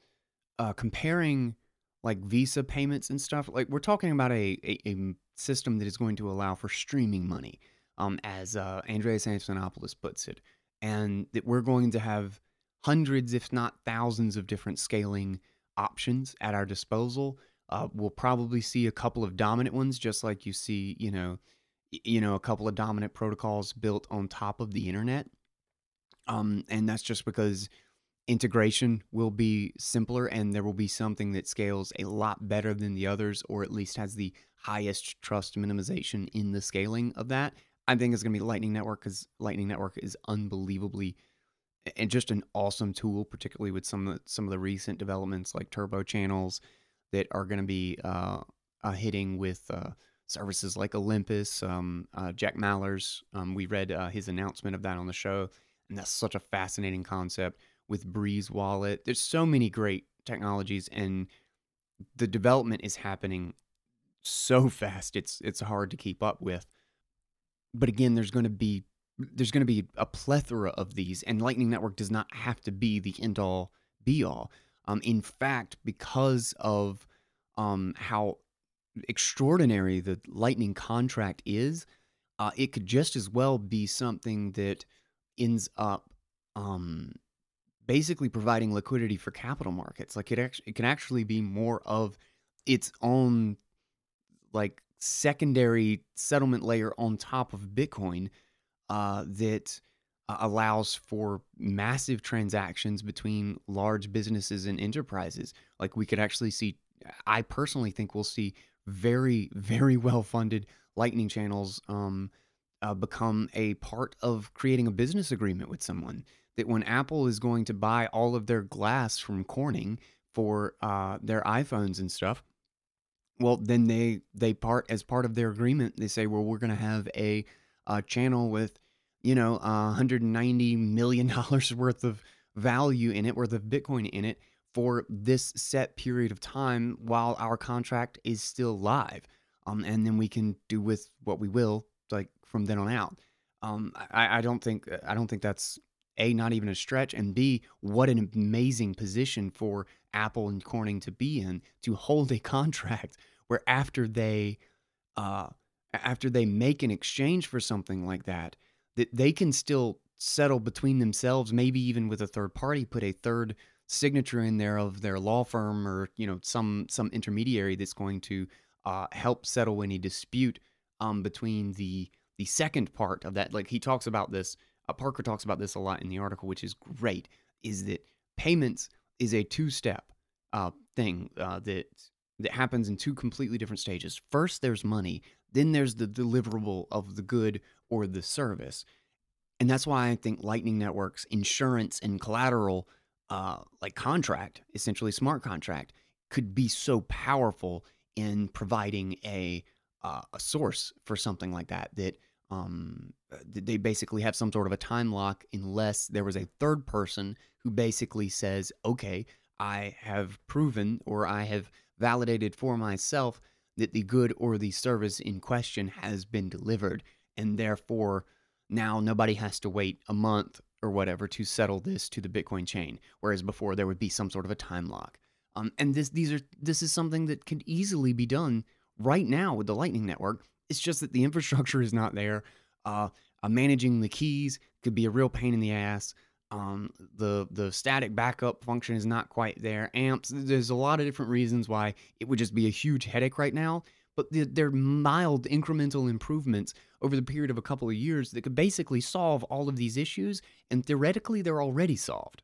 S1: uh, comparing like Visa payments and stuff. Like we're talking about a, a, a system that is going to allow for streaming money, um, as uh, Andreas Antonopoulos puts it, and that we're going to have hundreds, if not thousands, of different scaling options at our disposal. Uh, we'll probably see a couple of dominant ones, just like you see, you know, you know, a couple of dominant protocols built on top of the internet. Um, and that's just because integration will be simpler and there will be something that scales a lot better than the others, or at least has the highest trust minimization in the scaling of that. I think it's going to be Lightning Network because Lightning Network is unbelievably and just an awesome tool, particularly with some of the, some of the recent developments like turbo channels that are going to be uh, uh, hitting with uh, services like Olympus. Um, uh, Jack Mallers, um, we read uh, his announcement of that on the show, and that's such a fascinating concept with Breez Wallet. There's so many great technologies, and the development is happening so fast. It's it's hard to keep up with. But again, there's going to be there's going to be a plethora of these, and Lightning Network does not have to be the end all be all. Um, in fact, because of um, how extraordinary the Lightning contract is, uh, it could just as well be something that ends up um, basically providing liquidity for capital markets. Like it, actually, it can actually be more of its own like secondary settlement layer on top of Bitcoin uh, that uh, allows for massive transactions between large businesses and enterprises. Like we could actually see, I personally think we'll see very, very well funded Lightning channels um, uh, become a part of creating a business agreement with someone. That when Apple is going to buy all of their glass from Corning for uh, their iPhones and stuff, well, then they they part as part of their agreement. They say, well, we're going to have a, a channel with you know, uh, 190 million dollars worth of value in it, worth of Bitcoin in it for this set period of time while our contract is still live. Um, and then we can do with what we will, like from then on out. Um, I, I don't think I don't think that's a not even a stretch, and b what an amazing position for Apple and Corning to be in to hold a contract where after they uh, after they make an exchange for something like that, that they can still settle between themselves, maybe even with a third party, put a third signature in there of their law firm or you know some some intermediary that's going to uh, help settle any dispute um, between the the second part of that. Like he talks about this, uh, Parker talks about this a lot in the article, which is great. Is that payments is a two step uh, thing uh, that that happens in two completely different stages. First, there's money. Then there's the deliverable of the good or the service. And that's why I think Lightning Network's insurance and collateral, uh, like contract, essentially smart contract, could be so powerful in providing a uh, a source for something like that. That um, they basically have some sort of a time lock unless there was a third person who basically says, "Okay, I have proven or I have validated for myself that the good or the service in question has been delivered. And therefore, now nobody has to wait a month or whatever to settle this to the Bitcoin chain, whereas before there would be some sort of a time lock. Um, and this these are this is something that could easily be done right now with the Lightning Network. It's just that the infrastructure is not there. Uh, uh, managing the keys could be a real pain in the ass. Um, the the static backup function is not quite there. Amps, there's a lot of different reasons why it would just be a huge headache right now. But they're mild incremental improvements over the period of a couple of years that could basically solve all of these issues, and theoretically, they're already solved.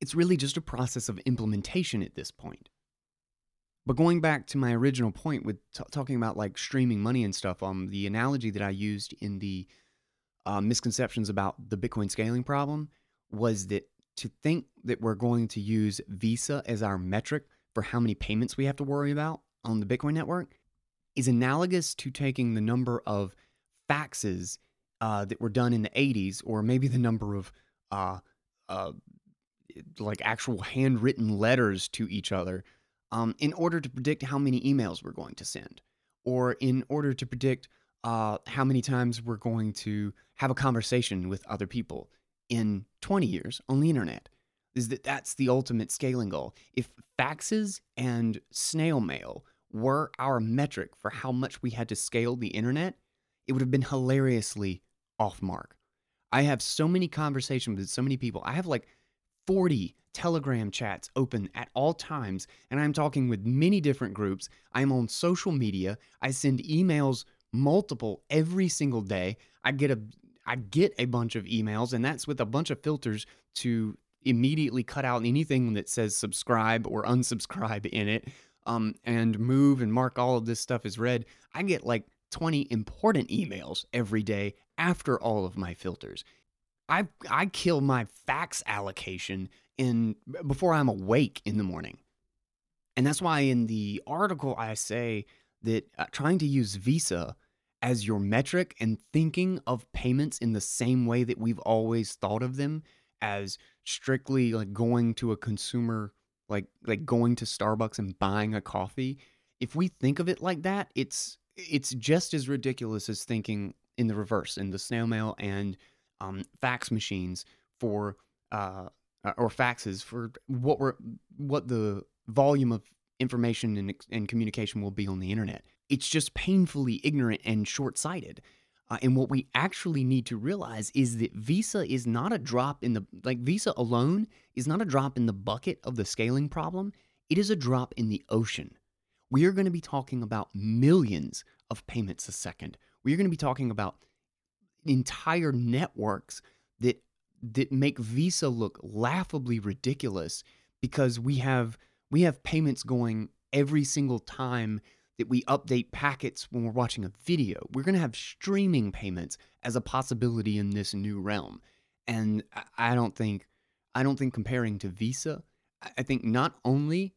S1: It's really just a process of implementation at this point. But going back to my original point with t- talking about like streaming money and stuff, um, the analogy that I used in the uh, misconceptions about the Bitcoin scaling problem was that to think that we're going to use Visa as our metric for how many payments we have to worry about on the Bitcoin network is analogous to taking the number of faxes uh, that were done in the 80s, or maybe the number of uh, uh, like actual handwritten letters to each other, um, in order to predict how many emails we're going to send, or in order to predict uh, how many times we're going to have a conversation with other people in 20 years on the internet. is that that's the ultimate scaling goal. If faxes and snail mail were our metric for how much we had to scale the internet, it would have been hilariously off mark. I have so many conversations with so many people. I have like 40 Telegram chats open at all times, and I'm talking with many different groups. I'm on social media. I send emails multiple every single day. I get a I get a bunch of emails, and that's with a bunch of filters to immediately cut out anything that says subscribe or unsubscribe in it, um, and move and mark all of this stuff as read. I get like 20 important emails every day after all of my filters. I I kill my fax allocation in before I'm awake in the morning. And that's why in the article I say that uh, trying to use Visa as your metric and thinking of payments in the same way that we've always thought of them as strictly like going to a consumer like like going to Starbucks and buying a coffee if we think of it like that it's it's just as ridiculous as thinking in the reverse in the snail mail and um, fax machines for uh, or faxes for what we're what the volume of information and, and communication will be on the internet. It's just painfully ignorant and short sighted. Uh, and what we actually need to realize is that Visa is not a drop in the, like, Visa alone is not a drop in the bucket of the scaling problem. It is a drop in the ocean. We are going to be talking about millions of payments a second. We are going to be talking about entire networks that that make Visa look laughably ridiculous because we have we have payments going every single time that we update packets when we're watching a video. We're going to have streaming payments as a possibility in this new realm. And I don't think I don't think comparing to Visa, I think not only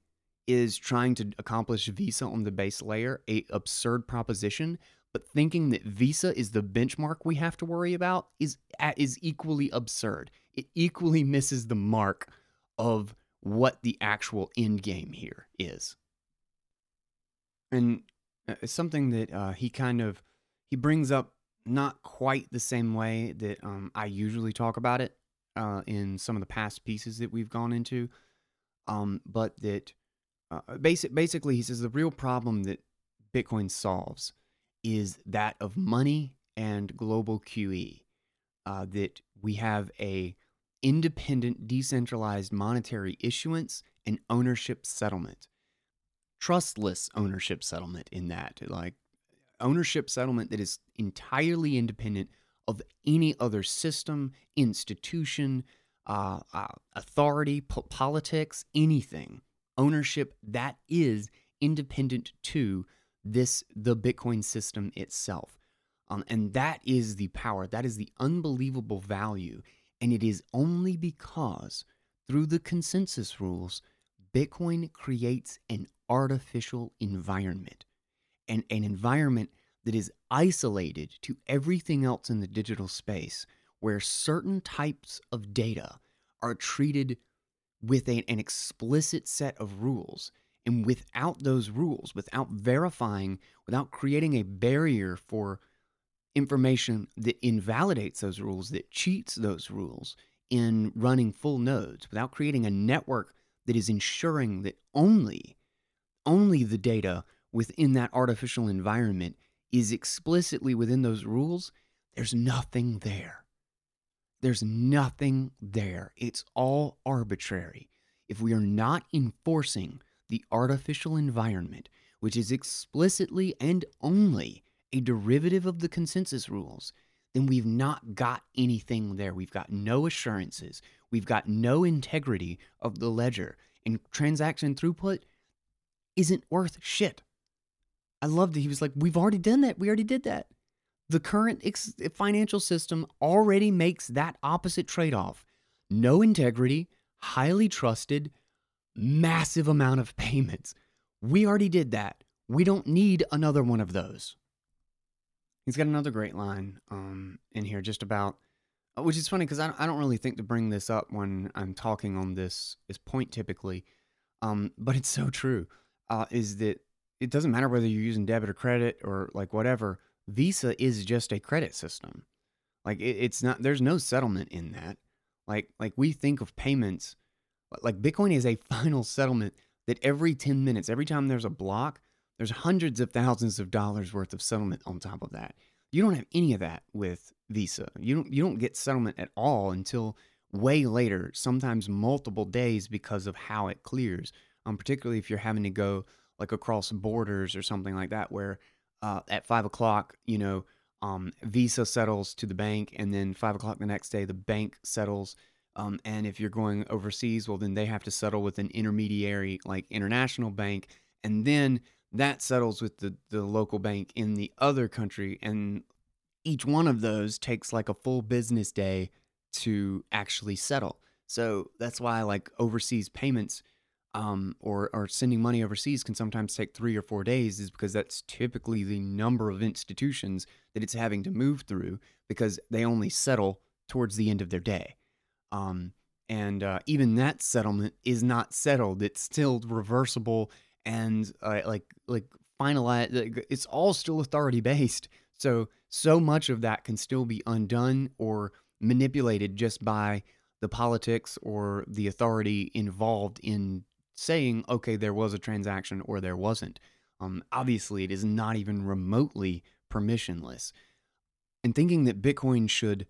S1: is trying to accomplish Visa on the base layer a absurd proposition, but thinking that Visa is the benchmark we have to worry about is is equally absurd. It equally misses the mark of what the actual end game here is. And uh, it's something that uh, he kind of he brings up not quite the same way that um, I usually talk about it uh, in some of the past pieces that we've gone into, um, but that uh, basic, basically he says the real problem that Bitcoin solves is that of money and global QE. Uh, that we have a independent, decentralized monetary issuance and ownership settlement. Trustless ownership settlement in that, like ownership settlement that is entirely independent of any other system, institution, uh, uh, authority, po- politics, anything. Ownership that is independent to this the Bitcoin system itself. Um, and that is the power, that is the unbelievable value. And it is only because through the consensus rules, Bitcoin creates an artificial environment, and an environment that is isolated to everything else in the digital space, where certain types of data are treated with a, an explicit set of rules and without those rules, without verifying, without creating a barrier for information that invalidates those rules, that cheats those rules in running full nodes, without creating a network that is ensuring that only only the data within that artificial environment is explicitly within those rules, there's nothing there. There's nothing there. It's all arbitrary. If we are not enforcing the artificial environment, which is explicitly and only a derivative of the consensus rules, then we've not got anything there. We've got no assurances. We've got no integrity of the ledger. And transaction throughput isn't worth shit. I loved it. He was like, We've already done that. We already did that. The current ex- financial system already makes that opposite trade off no integrity, highly trusted, massive amount of payments. We already did that. We don't need another one of those. He's got another great line um, in here just about, which is funny because I, I don't really think to bring this up when I'm talking on this, this point typically, um, but it's so true, uh, is that it doesn't matter whether you're using debit or credit or like whatever, Visa is just a credit system. Like it, it's not, there's no settlement in that. Like, like we think of payments Like Bitcoin is a final settlement that every 10 minutes, every time there's a block, there's hundreds of thousands of dollars worth of settlement on top of that. You don't have any of that with Visa. You don't you don't get settlement at all until way later, sometimes multiple days because of how it clears. Um, particularly if you're having to go like across borders or something like that, where uh, at five o'clock, you know, um, Visa settles to the bank, and then five o'clock the next day, the bank settles. Um, and if you're going overseas, well, then they have to settle with an intermediary like international bank, and then that settles with the, the local bank in the other country. And each one of those takes like a full business day to actually settle. So that's why like overseas payments um, or, or sending money overseas can sometimes take three or four days is because that's typically the number of institutions that it's having to move through because they only settle towards the end of their day. Um, and uh, even that settlement is not settled. It's still reversible and uh, like like finalize. It's all still authority based. So so much of that can still be undone or manipulated just by the politics or the authority involved in saying, okay, there was a transaction or there wasn't. Um, obviously, it is not even remotely permissionless. And thinking that Bitcoin should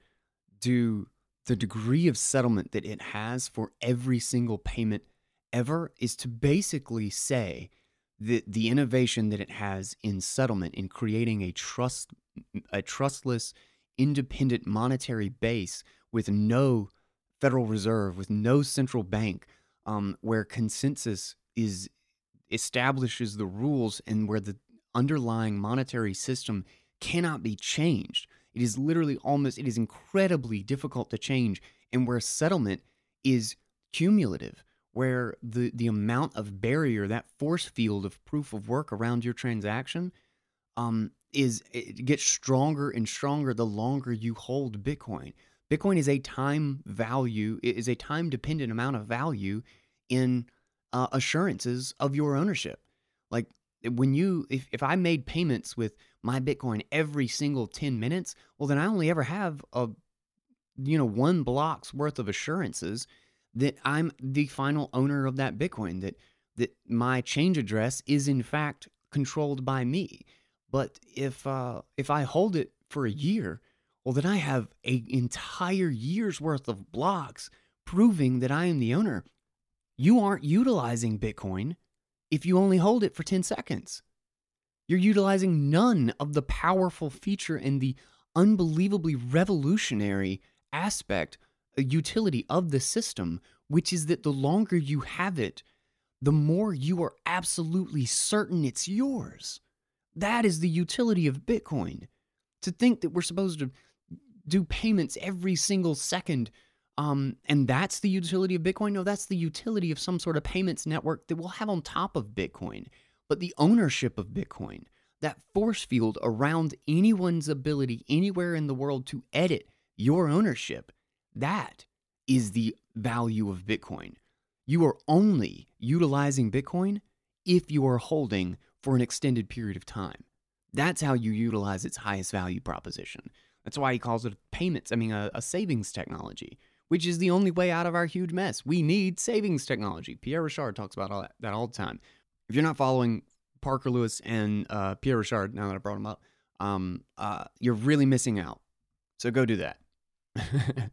S1: do the degree of settlement that it has for every single payment ever is to basically say that the innovation that it has in settlement in creating a trust a trustless independent monetary base with no federal reserve with no central bank um, where consensus is establishes the rules and where the underlying monetary system cannot be changed. It is literally almost it is incredibly difficult to change and where settlement is cumulative where the the amount of barrier that force field of proof of work around your transaction um is it gets stronger and stronger the longer you hold bitcoin Bitcoin is a time value, it is a time dependent amount of value in uh, assurances of your ownership. Like when you, if, if I made payments with my Bitcoin every single 10 minutes, well, then I only ever have a, you know, one block's worth of assurances that I'm the final owner of that Bitcoin, that, that my change address is in fact controlled by me. But if, uh, if I hold it for a year, well, then I have an entire year's worth of blocks proving that I am the owner. You aren't utilizing Bitcoin if you only hold it for 10 seconds. You're utilizing none of the powerful feature and the unbelievably revolutionary aspect, utility of the system, which is that the longer you have it, the more you are absolutely certain it's yours. That is the utility of Bitcoin. To think that we're supposed to do payments every single second. Um, and that's the utility of Bitcoin. No, that's the utility of some sort of payments network that we'll have on top of Bitcoin. But the ownership of Bitcoin, that force field around anyone's ability anywhere in the world to edit your ownership, that is the value of Bitcoin. You are only utilizing Bitcoin if you are holding for an extended period of time. That's how you utilize its highest value proposition. That's why he calls it payments, I mean, a, a, savings technology, which is the only way out of our huge mess. We need savings technology. Pierre Rochard talks about all that, that all the time. If you're not following Parker Lewis and uh, Pierre Rochard, now that I brought him up, um, uh, you're really missing out. So go do that.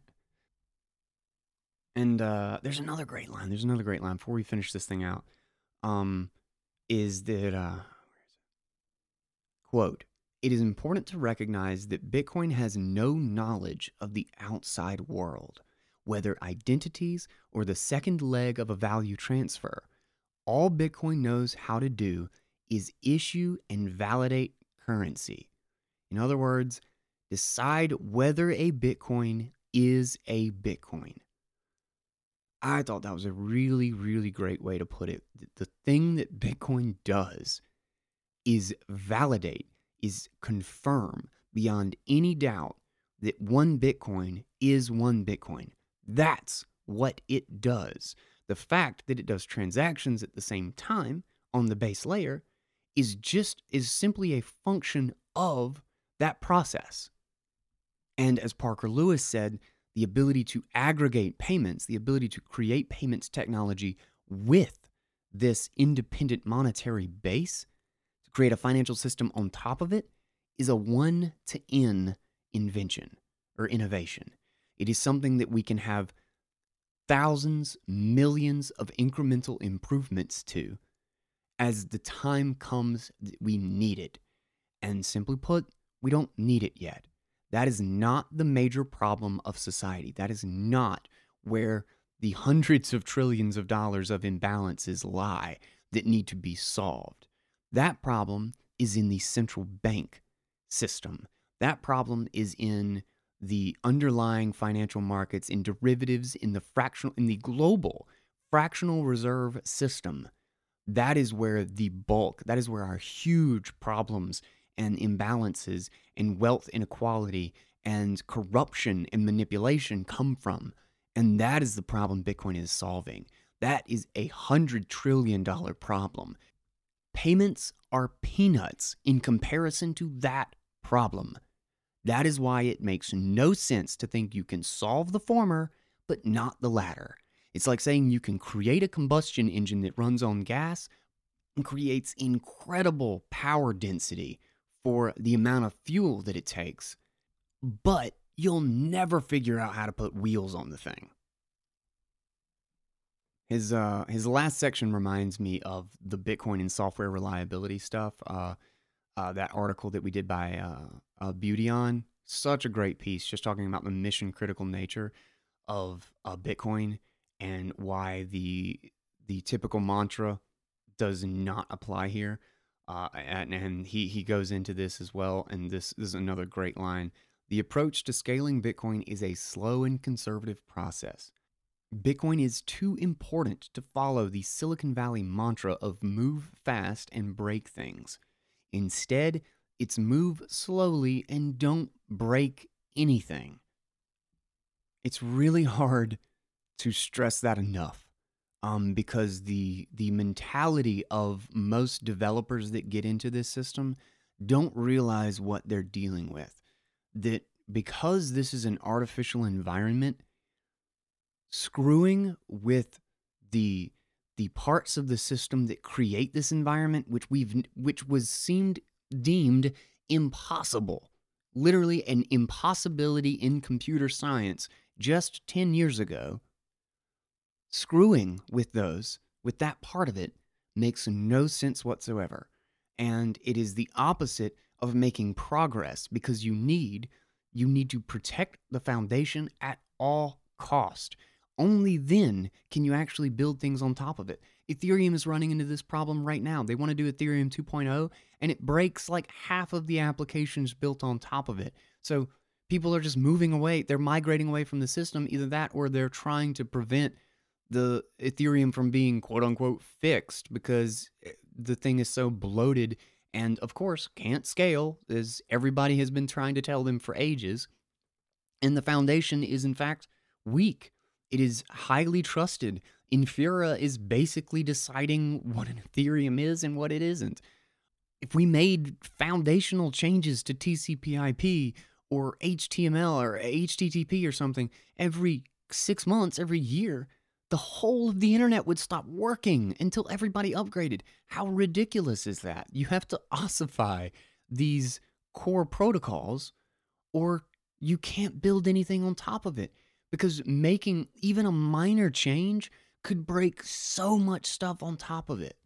S1: and uh, there's another great line. There's another great line before we finish this thing out. Um, is that, uh, quote, it is important to recognize that Bitcoin has no knowledge of the outside world, whether identities or the second leg of a value transfer. All Bitcoin knows how to do is issue and validate currency. In other words, decide whether a Bitcoin is a Bitcoin. I thought that was a really, really great way to put it. The thing that Bitcoin does is validate is confirm beyond any doubt that one Bitcoin is one Bitcoin. That's what it does. The fact that it does transactions at the same time on the base layer is just is simply a function of that process. And as Parker Lewis said, the ability to aggregate payments, the ability to create payments technology with this independent monetary base, to create a financial system on top of it, is a one to N invention or innovation. It is something that we can have thousands, millions of incremental improvements to as the time comes that we need it. And simply put, we don't need it yet. That is not the major problem of society. That is not where the hundreds of trillions of dollars of imbalances lie that need to be solved. That problem is in the central bank system. That problem is in the underlying financial markets, in derivatives, in the fractional, in the global fractional reserve system. That is where the bulk, that is where our huge problems and imbalances and wealth inequality and corruption and manipulation come from. And that is the problem Bitcoin is solving. That is a hundred trillion dollar problem. Payments are peanuts in comparison to that problem. That is why it makes no sense to think you can solve the former, but not the latter. It's like saying you can create a combustion engine that runs on gas and creates incredible power density for the amount of fuel that it takes, but you'll never figure out how to put wheels on the thing. His uh his last section reminds me of the Bitcoin and software reliability stuff. Uh, uh that article that we did by uh, uh Beautyon, such a great piece, just talking about the mission critical nature of uh, Bitcoin and why the the typical mantra does not apply here. Uh, and, and he he goes into this as well. And this, this is another great line. The approach to scaling Bitcoin is a slow and conservative process. Bitcoin is too important to follow the Silicon Valley mantra of move fast and break things. Instead, it's move slowly and don't break anything. It's really hard to stress that enough um, because the the mentality of most developers that get into this system don't realize what they're dealing with. That because this is an artificial environment, screwing with the the parts of the system that create this environment which we've which was seemed deemed impossible literally an impossibility in computer science just 10 years ago screwing with those with that part of it makes no sense whatsoever and it is the opposite of making progress because you need you need to protect the foundation at all cost only then can you actually build things on top of it. Ethereum is running into this problem right now. They want to do Ethereum 2.0 and it breaks like half of the applications built on top of it. So people are just moving away. They're migrating away from the system, either that or they're trying to prevent the Ethereum from being quote unquote fixed because eh, the thing is so bloated and, of course, can't scale, as everybody has been trying to tell them for ages. And the foundation is, in fact, weak. It is highly trusted. Infura is basically deciding what an Ethereum is and what it isn't. If we made foundational changes to TCP/IP or HTML or HTTP or something every six months, every year, the whole of the internet would stop working until everybody upgraded. How ridiculous is that? You have to ossify these core protocols or you can't build anything on top of it because making even a minor change could break so much stuff on top of it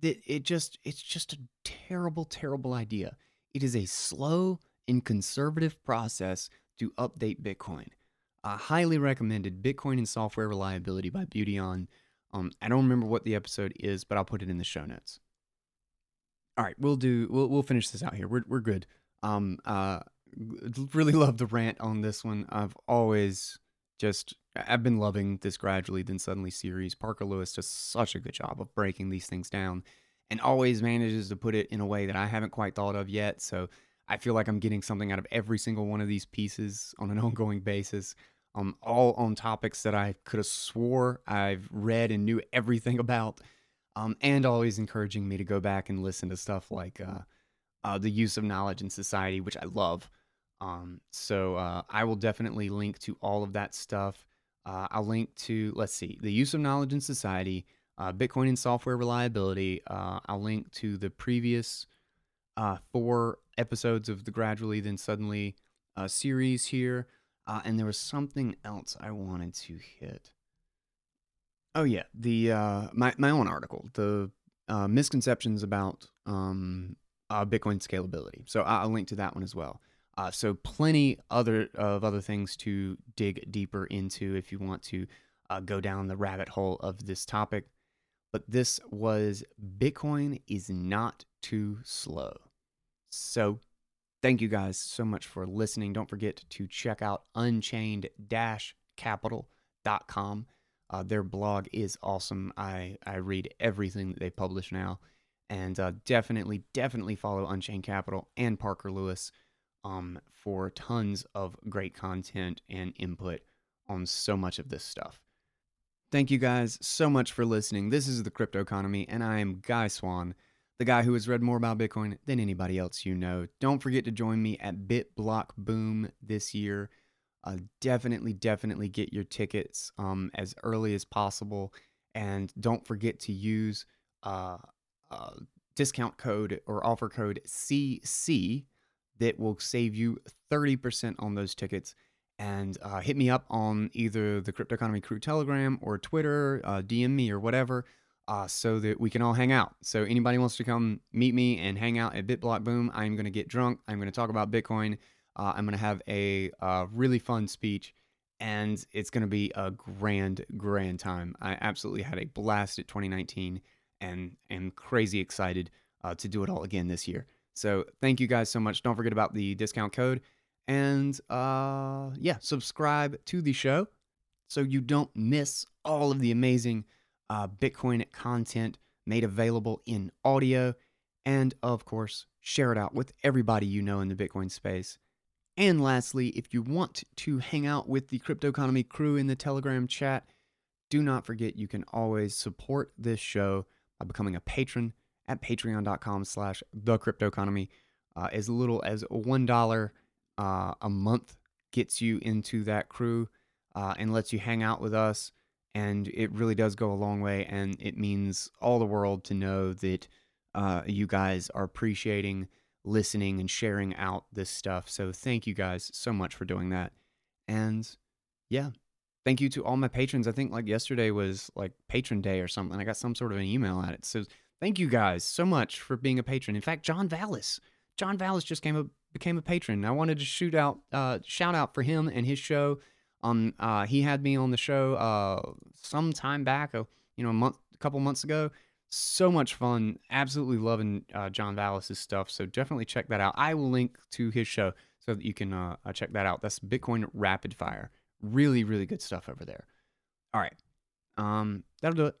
S1: that it just it's just a terrible terrible idea it is a slow and conservative process to update bitcoin uh, highly recommended bitcoin and software reliability by Beautyon um, i don't remember what the episode is but i'll put it in the show notes. All right we'll do we'll, we'll finish this out here. We're, we're good. Um uh really love the rant on this one. I've always just I've been loving this gradually then suddenly series. Parker Lewis does such a good job of breaking these things down and always manages to put it in a way that I haven't quite thought of yet. So I feel like I'm getting something out of every single one of these pieces on an ongoing basis. Um, all on topics that I could have swore I've read and knew everything about. Um, and always encouraging me to go back and listen to stuff like uh, uh, the use of knowledge in society, which I love. Um, so uh, I will definitely link to all of that stuff. Uh, I'll link to, let's see, the use of knowledge in society, uh, Bitcoin and software reliability. Uh, I'll link to the previous uh, four episodes of the Gradually Then Suddenly uh, series here. and there was something else I wanted to hit. Oh yeah, the uh, my my own article, the uh, misconceptions about um, uh, Bitcoin scalability. So I'll link to that one as well. Uh, so plenty other of other things to dig deeper into if you want to uh, go down the rabbit hole of this topic. But this was Bitcoin is not too slow. So thank you guys so much for listening. Don't forget to check out unchained-capital.com. Uh, their blog is awesome. I, I read everything that they publish now. And uh, definitely, definitely follow Unchained Capital and Parker Lewis um, for tons of great content and input on so much of this stuff. Thank you guys so much for listening. This is the Cryptoconomy, and I am Guy Swan, the guy who has read more about Bitcoin than anybody else you know. Don't forget to join me at BitBlock Boom this year. Uh, definitely, definitely get your tickets um, as early as possible. And don't forget to use uh, uh, discount code or offer code CC that will save you 30% on those tickets. And uh, hit me up on either the Cryptoconomy Crew Telegram or Twitter, uh, DM me or whatever, uh, so that we can all hang out. So anybody wants to come meet me and hang out at BitBlock Boom, I'm going to get drunk. I'm going to talk about Bitcoin. Uh, I'm going to have a uh, really fun speech, and it's going to be a grand, grand time. I absolutely had a blast at 2019 and am crazy excited uh, to do it all again this year. So thank you guys so much. Don't forget about the discount code. And uh, yeah, subscribe to the show so you don't miss all of the amazing uh, Bitcoin content made available in audio. And of course, share it out with everybody you know in the Bitcoin space. And lastly, if you want to hang out with the Cryptoconomy crew in the Telegram chat, do not forget you can always support this show by becoming a patron at patreon.com slash the cryptoconomy. Uh, as little as $1 uh, a month gets you into that crew uh, and lets you hang out with us. And it really does go a long way. And it means all the world to know that uh, you guys are appreciating listening and sharing out this stuff. So thank you guys so much for doing that. And yeah, thank you to all my patrons. I think like yesterday was like patron day or something. I got some sort of an email at it. So thank you guys so much for being a patron. In fact, John Vallis, John Vallis just came a, became a patron. I wanted to shoot out, uh, shout out for him and his show. Um, uh, he had me on the show uh, some time back, uh, you know, a month, a couple months ago so much fun. Absolutely loving uh, John Vallis's stuff. So definitely check that out. I will link to his show so that you can uh, uh, check that out. That's Bitcoin Rapid Fire. Really, really good stuff over there. All right. Um, that'll do it.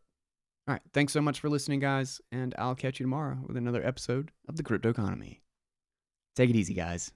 S1: All right. Thanks so much for listening, guys. And I'll catch you tomorrow with another episode of the Cryptoconomy. Take it easy, guys.